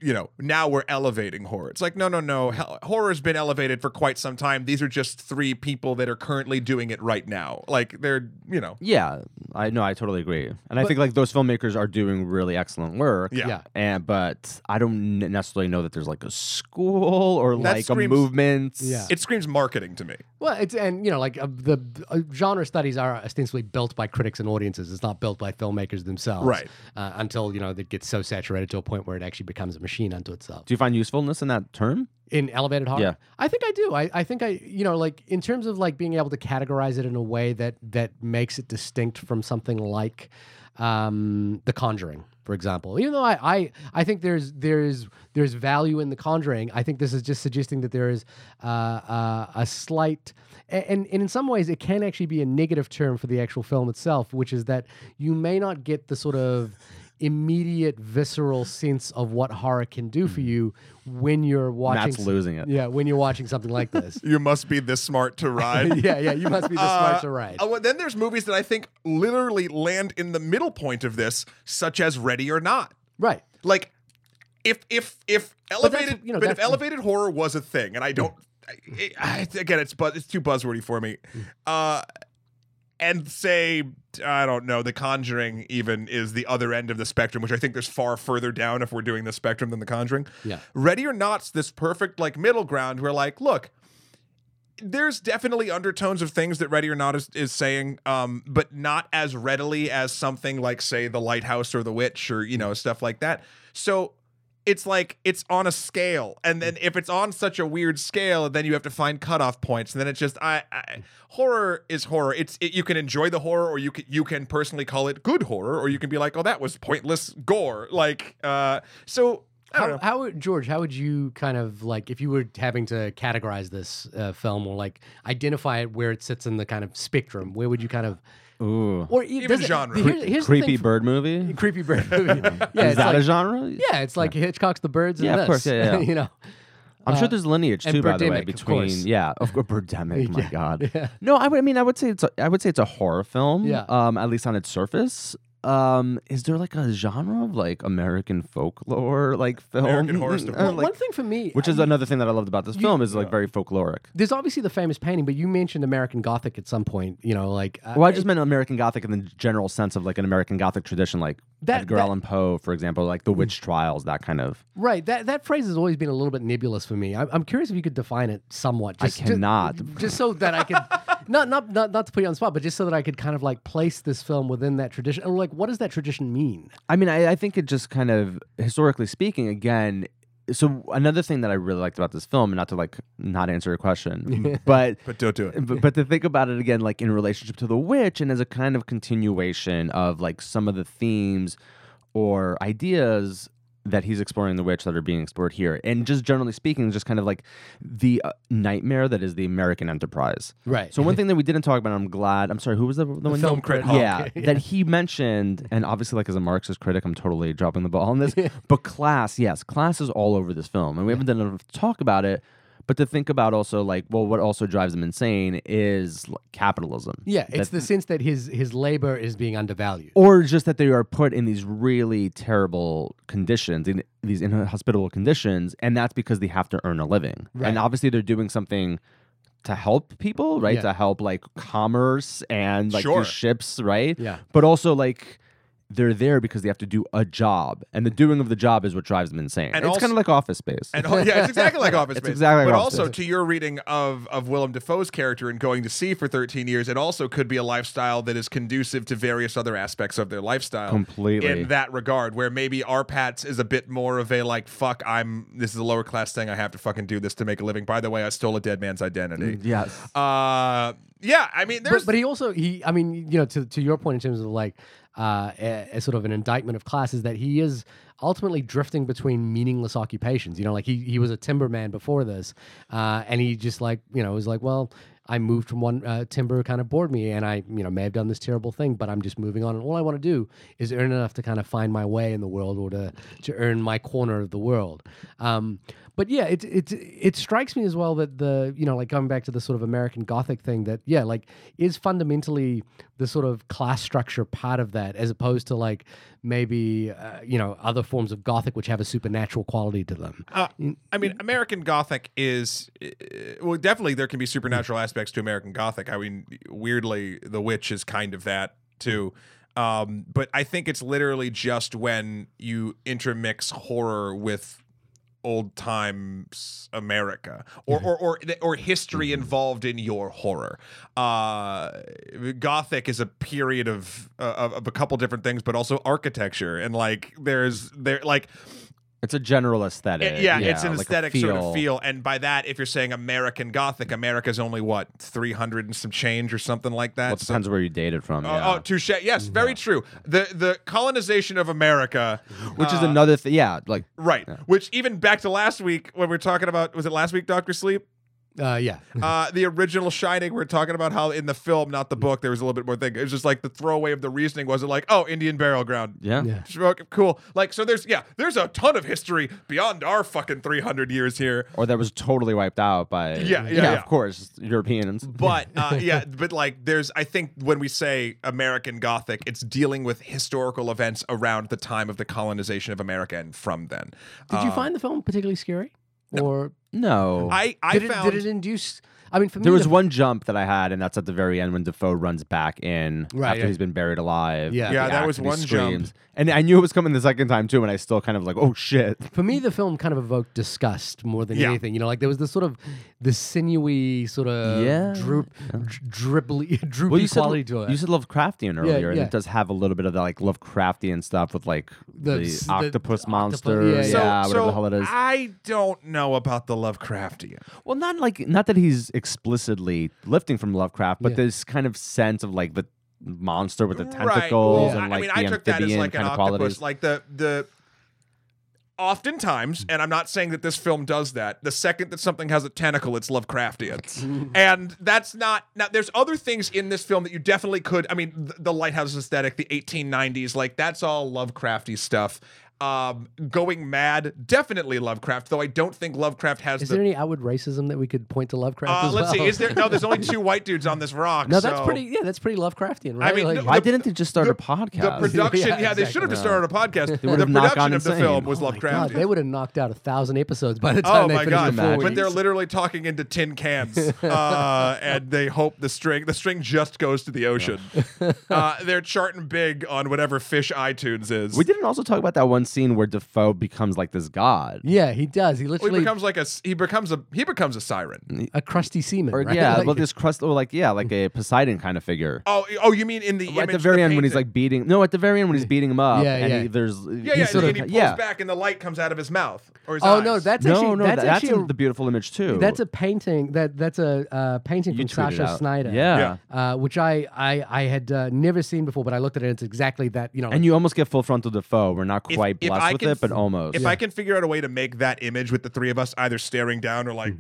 you know, now we're elevating horror. It's like, no, no, no. Hell, horror's been elevated for quite some time. These are just three people that are currently doing it right now. Like, they're, you know, Yeah, I know. I totally agree, and I think like those filmmakers are doing really excellent work. Yeah. Yeah. and but I don't necessarily know that there's like a school or That like a movement. Yeah. it screams marketing to me. Well, it's and you know, like uh, the uh, genre studies are ostensibly built by critics and audiences. It's not built by filmmakers themselves, Right. Uh, until you know it gets so saturated to a point where it actually becomes a machine unto itself. Do you find usefulness in that term? in elevated horror Yeah. i think i do I, I think i you know like in terms of like being able to categorize it in a way that that makes it distinct from something like um the conjuring for example even though i i, I think there's there's there's value in the conjuring i think this is just suggesting that there is uh, uh, a slight and, and in some ways it can actually be a negative term for the actual film itself which is that you may not get the sort of immediate visceral sense of what horror can do for you when you're watching Matt's s- losing it. yeah, when you're watching something like this. You must be this smart to ride. yeah, yeah, you must be the Uh, smart to ride. uh, well, then there's movies that I think literally land in the middle point of this, such as Ready or Not. right. Like, if if if that's- elevated, you know, but if elevated horror was a thing, and I don't, I, I, again, it's but it's too buzzwordy for me. Uh, and say I don't know, The Conjuring even is the other end of the spectrum, which I think there's far further down if we're doing the spectrum than The Conjuring. Yeah. Ready or Not's this perfect like middle ground where like, look, there's definitely undertones of things that Ready or Not is, is saying, um, but not as readily as something like, say, The Lighthouse or The Witch or, you know, stuff like that. So it's like it's on a scale. And then if it's on such a weird scale, then you have to find cutoff points. And then it's just I, I horror is horror. It's it, you can enjoy the horror or you can you can personally call it good horror, or you can be like, oh, that was pointless gore. Like uh so How, how would George? How would you kind of like if you were having to categorize this uh, film or like identify it where it sits in the kind of spectrum? Where would you kind of Ooh, or Even does it- genre. here- here's creepy thing for- bird movie. creepy bird movie. yeah, Is it's that like, a genre? yeah, it's like Hitchcock's The Birds. Yeah, and of course, yeah, yeah. you know, I'm sure Uh, there's lineage too, by the way, Birdemic, of between yeah, of course, Birdemic. My Yeah, God, yeah. no, I would. I mean, I would say it's. A, I would say it's a horror film. Yeah. Um, at least on its surface. Um, is there like a genre of like American folklore, like film, American horror story. Uh, Well, like- one thing for me, which is I- another thing that I loved about this film is like very folkloric. there's obviously the famous painting, but you mentioned American Gothic at some point. You know, like uh, Well, I just meant American Gothic in the general sense of like an American Gothic tradition, like That- Edgar that- Allan Poe, for example, like the witch trials, that kind of. right. That that phrase has always been a little bit nebulous for me. I, I'm curious if you could define it somewhat. I Just, ju- cannot. Just, so that I could, not, not not not to put you on the spot, but just so that I could kind of like place this film within that tradition. Or like, what does that tradition mean? I mean, I, I think it just kind of historically speaking, again. So another thing that I really liked about this film, and not to like not answer your question, but But don't do it. but, but to think about it again, like in relationship to the witch, and as a kind of continuation of like some of the themes or ideas that he's exploring the witch that are being explored here, and just generally speaking, just kind of like the uh, nightmare that is the American enterprise. Right. So one thing that we didn't talk about, I'm glad. I'm sorry, who was the, the, one? film critic. Yeah, Okay. that he mentioned, and obviously, like as a Marxist critic, I'm totally dropping the ball on this. but class, yes, class is all over this film, and we haven't done enough to talk about it. But to think about also, like, well, what also drives him insane is capitalism. yeah, it's That- the sense that his his labor is being undervalued. or just that they are put in these really terrible conditions, in these inhospitable conditions, and that's because they have to earn a living. Right. And obviously, they're doing something to help people, right? Yeah. To help like commerce and like Sure. ships, right? Yeah. But also like they're there because they have to do a job, and the doing of the job is what drives them insane. And it's also- kind of like Office Space. And oh, yeah, it's exactly like Office It's Space. exactly like but Office also Space. to your reading of of Willem Dafoe's character and going to sea for 13 years, it also could be a lifestyle that is conducive to various other aspects of their lifestyle. Completely. In that regard, where maybe R-Patz is a bit more of a like, fuck, I'm this is a lower class thing. I have to fucking do this to make a living. By the way, I stole a dead man's identity. yes. Uh yeah, I mean there's but, but he also he I mean you know to to your point in terms of like uh, a, a sort of an indictment of class is that he is ultimately drifting between meaningless occupations. You know, like he he was a timberman before this, uh, and he just like you know was like well. I moved from one uh, timber kind of bored me, and I, you know, may have done this terrible thing, but I'm just moving on. And all I want to do is earn enough to kind of find my way in the world, or to to earn my corner of the world. Um, but yeah, it it it strikes me as well that the you know like going back to the sort of American Gothic thing that yeah like is fundamentally the sort of class structure part of that as opposed to like maybe uh, you know other forms of Gothic which have a supernatural quality to them. Uh, I mean, American Gothic is uh, well, definitely there can be supernatural aspects to American Gothic. I mean, weirdly, The Witch is kind of that too. Um, but I think it's literally just when you intermix horror with old times America or or or, or history involved in your horror. Uh, Gothic is a period of, uh, of of a couple different things, but also architecture. And like there's there like It's a general aesthetic. it- yeah, it's an like aesthetic sort of feel. And by that, if you're saying American Gothic, America's only what, 300 and some change or something like that? Well, it So- depends where you dated from. Oh, yeah. oh, touche. Yes, very true. The the colonization of America, Which is uh, another thing. Yeah, like right? Which even back to last week when we are talking about was it last week, Doctor Sleep? Uh, yeah, Uh, the original Shining, we are talking about how in the film, not the book, there was a little bit more thing. It was just like the throwaway of the reasoning was it like, oh, Indian burial ground. yeah. yeah. Smoke- Cool. Like so, there's yeah, there's a ton of history beyond our fucking 300 years here. Or that was totally wiped out by Yeah, yeah, yeah. of course Europeans. but uh, yeah, but like there's I think when we say American Gothic, it's dealing with historical events around the time of the colonization of America and from then. Did you Uh, find the film particularly scary, or No, I I did it, found did it induce? I mean, for me, there was the- one jump that I had, and that's at the very end when Dafoe runs back in Right, after yeah. he's been buried alive. Yeah. Yeah, that was and he one jump. and I knew it was coming the second time too, and I still kind of like, oh shit. For me, the film kind of evoked disgust more than Yeah. anything. You know, like there was this sort of the sinewy sort of Yeah. droop, dr- dribbly, droopy Well, you said quality to it. you said Lovecraftian earlier, and yeah. it does have a little bit of that like Lovecraftian stuff with like The the, s- the octopus octopu- monster, yeah, yeah, yeah. so, whatever so the hell it is. I don't know about the Lovecraftian. Well, not like not that he's explicitly lifting from Lovecraft, but Yeah. this kind of sense of like the monster with the Right. tentacles Yeah. and I like mean, the I took that as amphibian like an kind of octopus, qualities. like the the. Oftentimes, and I'm not saying that this film does that. The second that something has a tentacle, it's Lovecraftian, and that's not. Now, there's other things in this film that you definitely could. I mean, the, the lighthouse aesthetic, the 1890s, like that's all Lovecrafty stuff. Um, going mad, definitely Lovecraft. Though I don't think Lovecraft has Is the. there any outward racism that we could point to Lovecraft uh, as let's well? see. Is there? No, there's only two white dudes on this rock. No, that's so- pretty. Yeah, that's pretty Lovecraftian, right? mean, Like- no, Why the- didn't they just start the- a podcast? The production, Yeah, yeah, they should have just started a podcast. the production of the insane. film was Oh my Lovecraft. God, they would have knocked out a thousand episodes by the time Oh they my finished god! the four Imagine. When they're literally talking into tin cans, uh, and they hope the string the string just goes to the ocean. uh, they're charting big on whatever fish iTunes is. we didn't also talk about that one scene where Dafoe becomes like this god. Yeah, he does. He Well, literally he becomes like a he becomes a he becomes a siren. a crusty seaman, Or right? yeah, Like- well, this crust, or like yeah, like a Poseidon kind of figure. Oh, oh, you mean in the at image, the very end when he's painting. like beating. No, at the very end when he's beating him up. Yeah, and yeah. He, there's yeah, yeah, sort and, of- he pulls yeah. back and the light comes out of his mouth or his Oh eyes. no, that's no, actually no, that's that's actually in the beautiful image too. that's a painting that that's a uh, painting You from tweeted Sascha out. Schneider. Yeah. Uh, which I I I had uh, never seen before, but I looked at it. And It's exactly that. You know, and you almost get full frontal Dafoe. We're not If- quite if blessed I with can it, but almost. If I can figure out a way to make that image with the three of us either staring down or like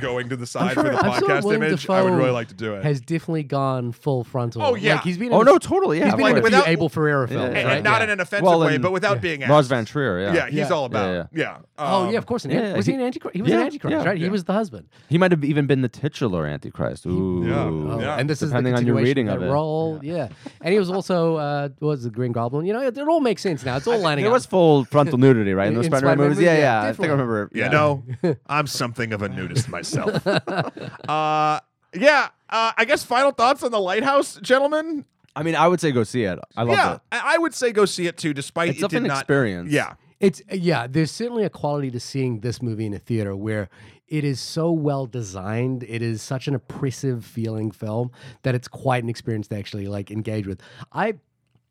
going to the side sure- for the I'm podcast William image, I would really like to do it. has definitely gone full frontal. Oh, yeah. like he's been. oh in no, a- totally. Yeah, he's of been in a course. few Abel Ferrara films, and, right? and not Yeah. in an offensive Well, way, and- but without being Lars asked. Von Trier. Yeah, Yeah, he's Yeah. all about. Yeah, Yeah. Oh Um, yeah, of course. In yeah, was he, he- an Antichrist? He was yeah, an Antichrist, yeah, right? He was the husband. He might have even been the titular Antichrist. Ooh. Oh, Yeah. and this is Depending is on the your reading of of it. role. Yeah. and he was also uh, was the Green Goblin. You know, it, it all makes sense now. It's all lining There up. was full frontal nudity, right? In those In Spider-Man Spider-Man movies. Yeah, movies, yeah. yeah, I think I definitely. remember. You yeah. know, I'm something of a nudist myself. uh, yeah. Uh, I guess final thoughts on the lighthouse, gentlemen. I mean, I would say go see it. I love yeah, it. I I would say go see it too, despite It's it did an not. experience. Yeah, It's yeah. There's certainly a quality to seeing this movie in a theater where it is so well designed. It is such an oppressive feeling film that it's quite an experience to actually like engage with. I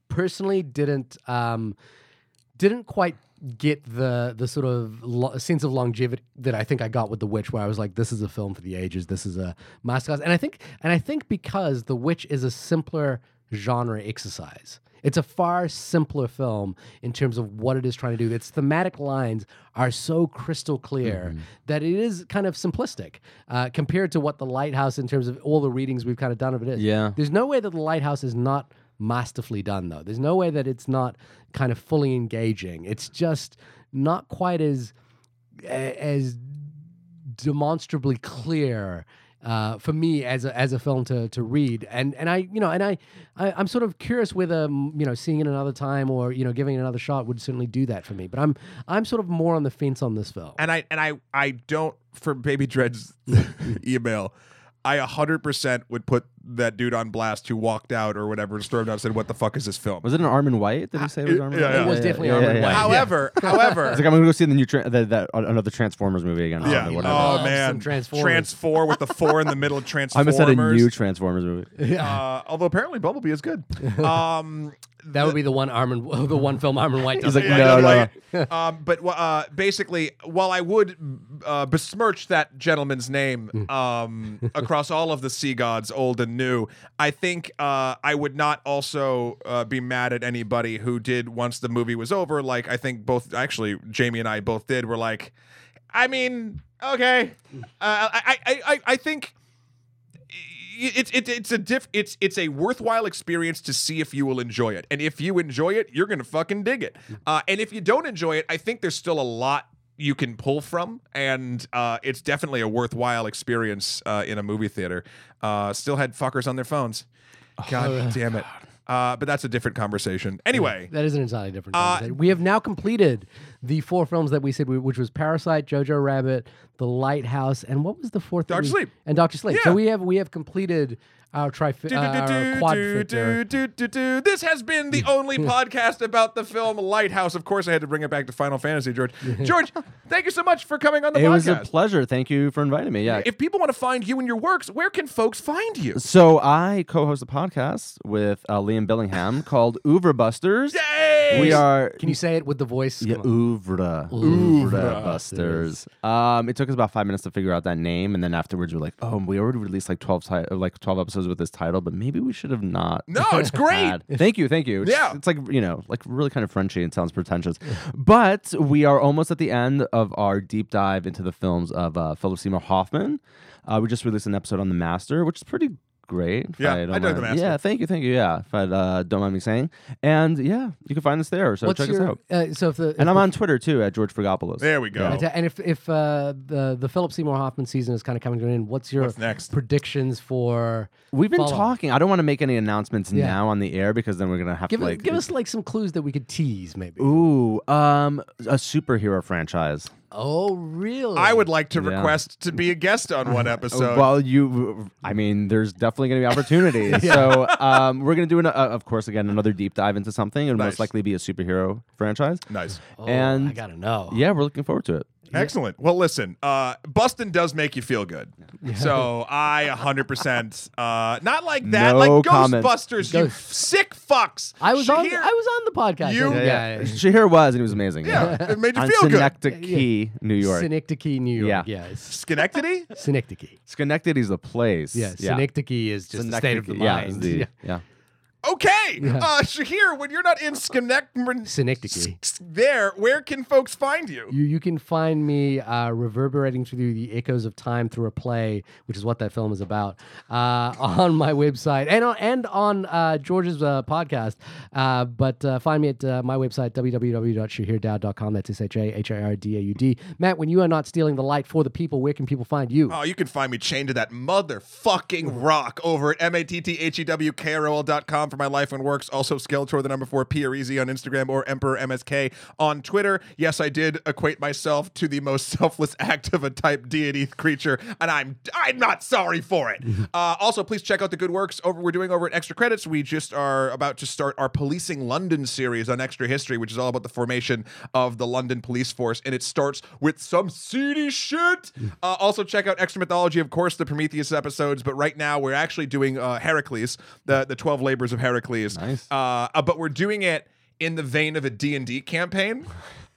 personally didn't um, didn't quite get the the sort of lo- sense of longevity that I think I got with The Witch, where I was like, this is a film for the ages. This is a masterclass, and I think and I think because The Witch is a simpler genre exercise. It's a far simpler film in terms of what it is trying to do. Its thematic lines are so crystal clear that it is kind of simplistic uh, compared to what The Lighthouse, in terms of all the readings we've kind of done of it, is. Yeah. There's no way that The Lighthouse is not masterfully done, though. There's no way that it's not kind of fully engaging. It's just not quite as as demonstrably clear uh, for me as a, as a film to to read. And and I you know and I, I I'm sort of curious whether you know seeing it another time or you know giving it another shot would certainly do that for me. But I'm I'm sort of more on the fence on this film. and I and I I don't for Baby Dread's email. I 100% would put that dude on blast who walked out or whatever, stormed out and said, What the fuck is this film? Was it an Armond White? Did he say it was it- Armond yeah, White? yeah. It was definitely Armond White. However, however, It's like I'm gonna go see the new tra- the, that another Transformers movie again. or yeah. something, whatever. Oh man, some Transformers. Transform with the four in the middle of I Transformers. almost said a new Transformers movie. uh, although apparently Bumblebee is good. Um, that would be the one Armond the one film Armond White. He's doesn't like, like. Yeah, no, I no. don't like it. um, but uh, basically, while I would uh, besmirch that gentleman's name um, across all of the sea gods, old and new, I think uh, I would not also uh, be mad at anybody who did once the movie was over. Like I think both, actually, Jamie and I both did. Were like, I mean, okay, uh, I, I, I, I think it's it, it's a diff it's it's a worthwhile experience to see if you will enjoy it and if you enjoy it you're gonna fucking dig it uh, and if you don't enjoy it i think there's still a lot you can pull from and uh, it's definitely a worthwhile experience uh, in a movie theater uh, still had fuckers on their phones god damn it uh, but that's a different conversation anyway That is an entirely different Uh, conversation. we have now completed the four films that we said, we, which was Parasite, Jojo Rabbit, The Lighthouse, and what was the fourth? we- Sleep. And Doctor Sleep. Yeah. So we have we have completed our trifecta, uh, our quadfecta. This has been the only podcast about the film Lighthouse. Of course, I had to bring it back to Final Fantasy, George. George, thank you so much for coming on the It podcast. was a pleasure. Thank you for inviting me. Yeah. if people want to find you and your works, where can folks find you? So I co-host a podcast with uh, Liam Billingham called Oeuvre Busters. Yay! We are Can you say it with the voice? yeah, Come on. Oeuvre. Oeuvre Oeuvre Busters. Um, it took us about five minutes to figure out that name, and then afterwards we are like, oh, we already released like twelve ti- like twelve episodes with this title, but maybe we should have not. No, it's great. Thank you, thank you. It's, Yeah. it's like you know, like really kind of Frenchy and sounds pretentious, but we are almost at the end of our deep dive into the films of uh, Philip Seymour Hoffman. Uh, we just released an episode on The Master, which is pretty great. if Yeah, I, don't I dug the mind. Yeah, thank you, thank you. Yeah, if I uh, don't mind me saying. And yeah, you can find us there. So What's check your, us out. Uh, so if the if And I'm the- on Twitter too at George Fragopoulos. There we go. Yeah. And if if uh, the the Philip Seymour Hoffman season is kind of coming to an end, what's your What's next? predictions for? We've been follow-up? talking. I don't want to make any announcements Yeah. now on the air because then we're gonna have Give to us like give us like some clues that we could tease, maybe. Ooh, um, a superhero franchise. Oh, really? I would like to Yeah. request to be a guest on one episode. well, you, I mean, there's definitely going to be opportunities. So, um, we're going to do, an, uh, of course, again, another deep dive into something, and Nice. most likely be a superhero franchise. nice. Oh, and- I gotta know. Yeah, we're looking forward to it. Excellent. Well, listen, uh, Bustin does make you feel good. So I 100%, uh, not like that, No like comment. Ghostbusters, you Ghost- sick fucks. I was on. Shahir- I was on the podcast. You- yeah, Yeah, yeah. yeah. Shahir was, and he was amazing. Yeah, it made you On feel good. Synecdoche, New York. Synecdoche, New York. Yeah. Yes. Schenectady? Synecdoche. Schenectady's a place. Yeah. Synecdoche is just the state of the Synecdoche, yeah, mind. is the- yeah. Okay. Uh, Shahir, when you're not in Schenectady, there, where can folks find you? You you can find me uh, reverberating through the echoes of time through a play, which is what that film is about, uh, on my website and on and on uh, George's uh, podcast. Uh, but uh, find me at uh, my website www.shahirdaud.com. That's s h a h i r d a u d. Matt, when you are not stealing the light for the people, where can people find you? Oh, you can find me chained to that motherfucking rock over at M-A-T-T-H-E-W-K-R-O-L.com for my life and works. Also, Skeletor, the number four, P or Easy on Instagram or Emperor MSK on Twitter. Yes, I did equate myself to the most selfless act of a type deity creature, and I'm I'm not sorry for it. uh, also, please check out the good works over we're doing over at Extra Credits. We just are about to start our Policing London series on Extra History, which is all about the formation of the London police force, and it starts with some seedy shit. Uh, also, check out Extra Mythology, of course, the Prometheus episodes. But right now, we're actually doing uh, Heracles, the the twelve labors of Heracles. Nice. Uh, uh, but we're doing it in the vein of a D and D campaign.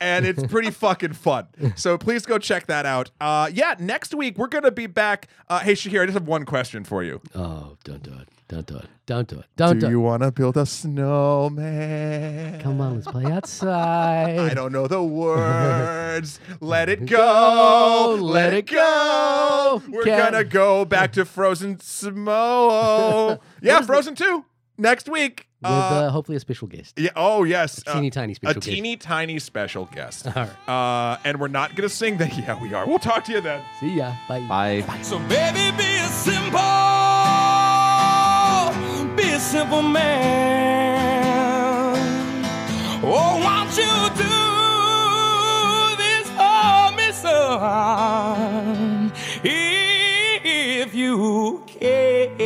And it's pretty fucking fun. So please go check that out. Uh, yeah, next week we're gonna be back. Uh, hey Shahir, I just have one question for you. Oh, don't do it. Don't do it. Don't do it. Don't do, Do it. you want to build a snowman? Come on, let's play outside. I don't know the words. let it go. Let it go. We're Can- gonna go back to Frozen Smo. yeah, Frozen 2 next week with uh, uh, hopefully a special guest. Yeah. Oh yes, a teeny uh, tiny special. A guest. teeny tiny special guest. All right. Uh, and we're not gonna sing that. Yeah, we are. We'll talk to you then. See ya. Bye. Bye. Bye. So baby, be a simple, be a simple man. Oh, won't you do this for me, if you can.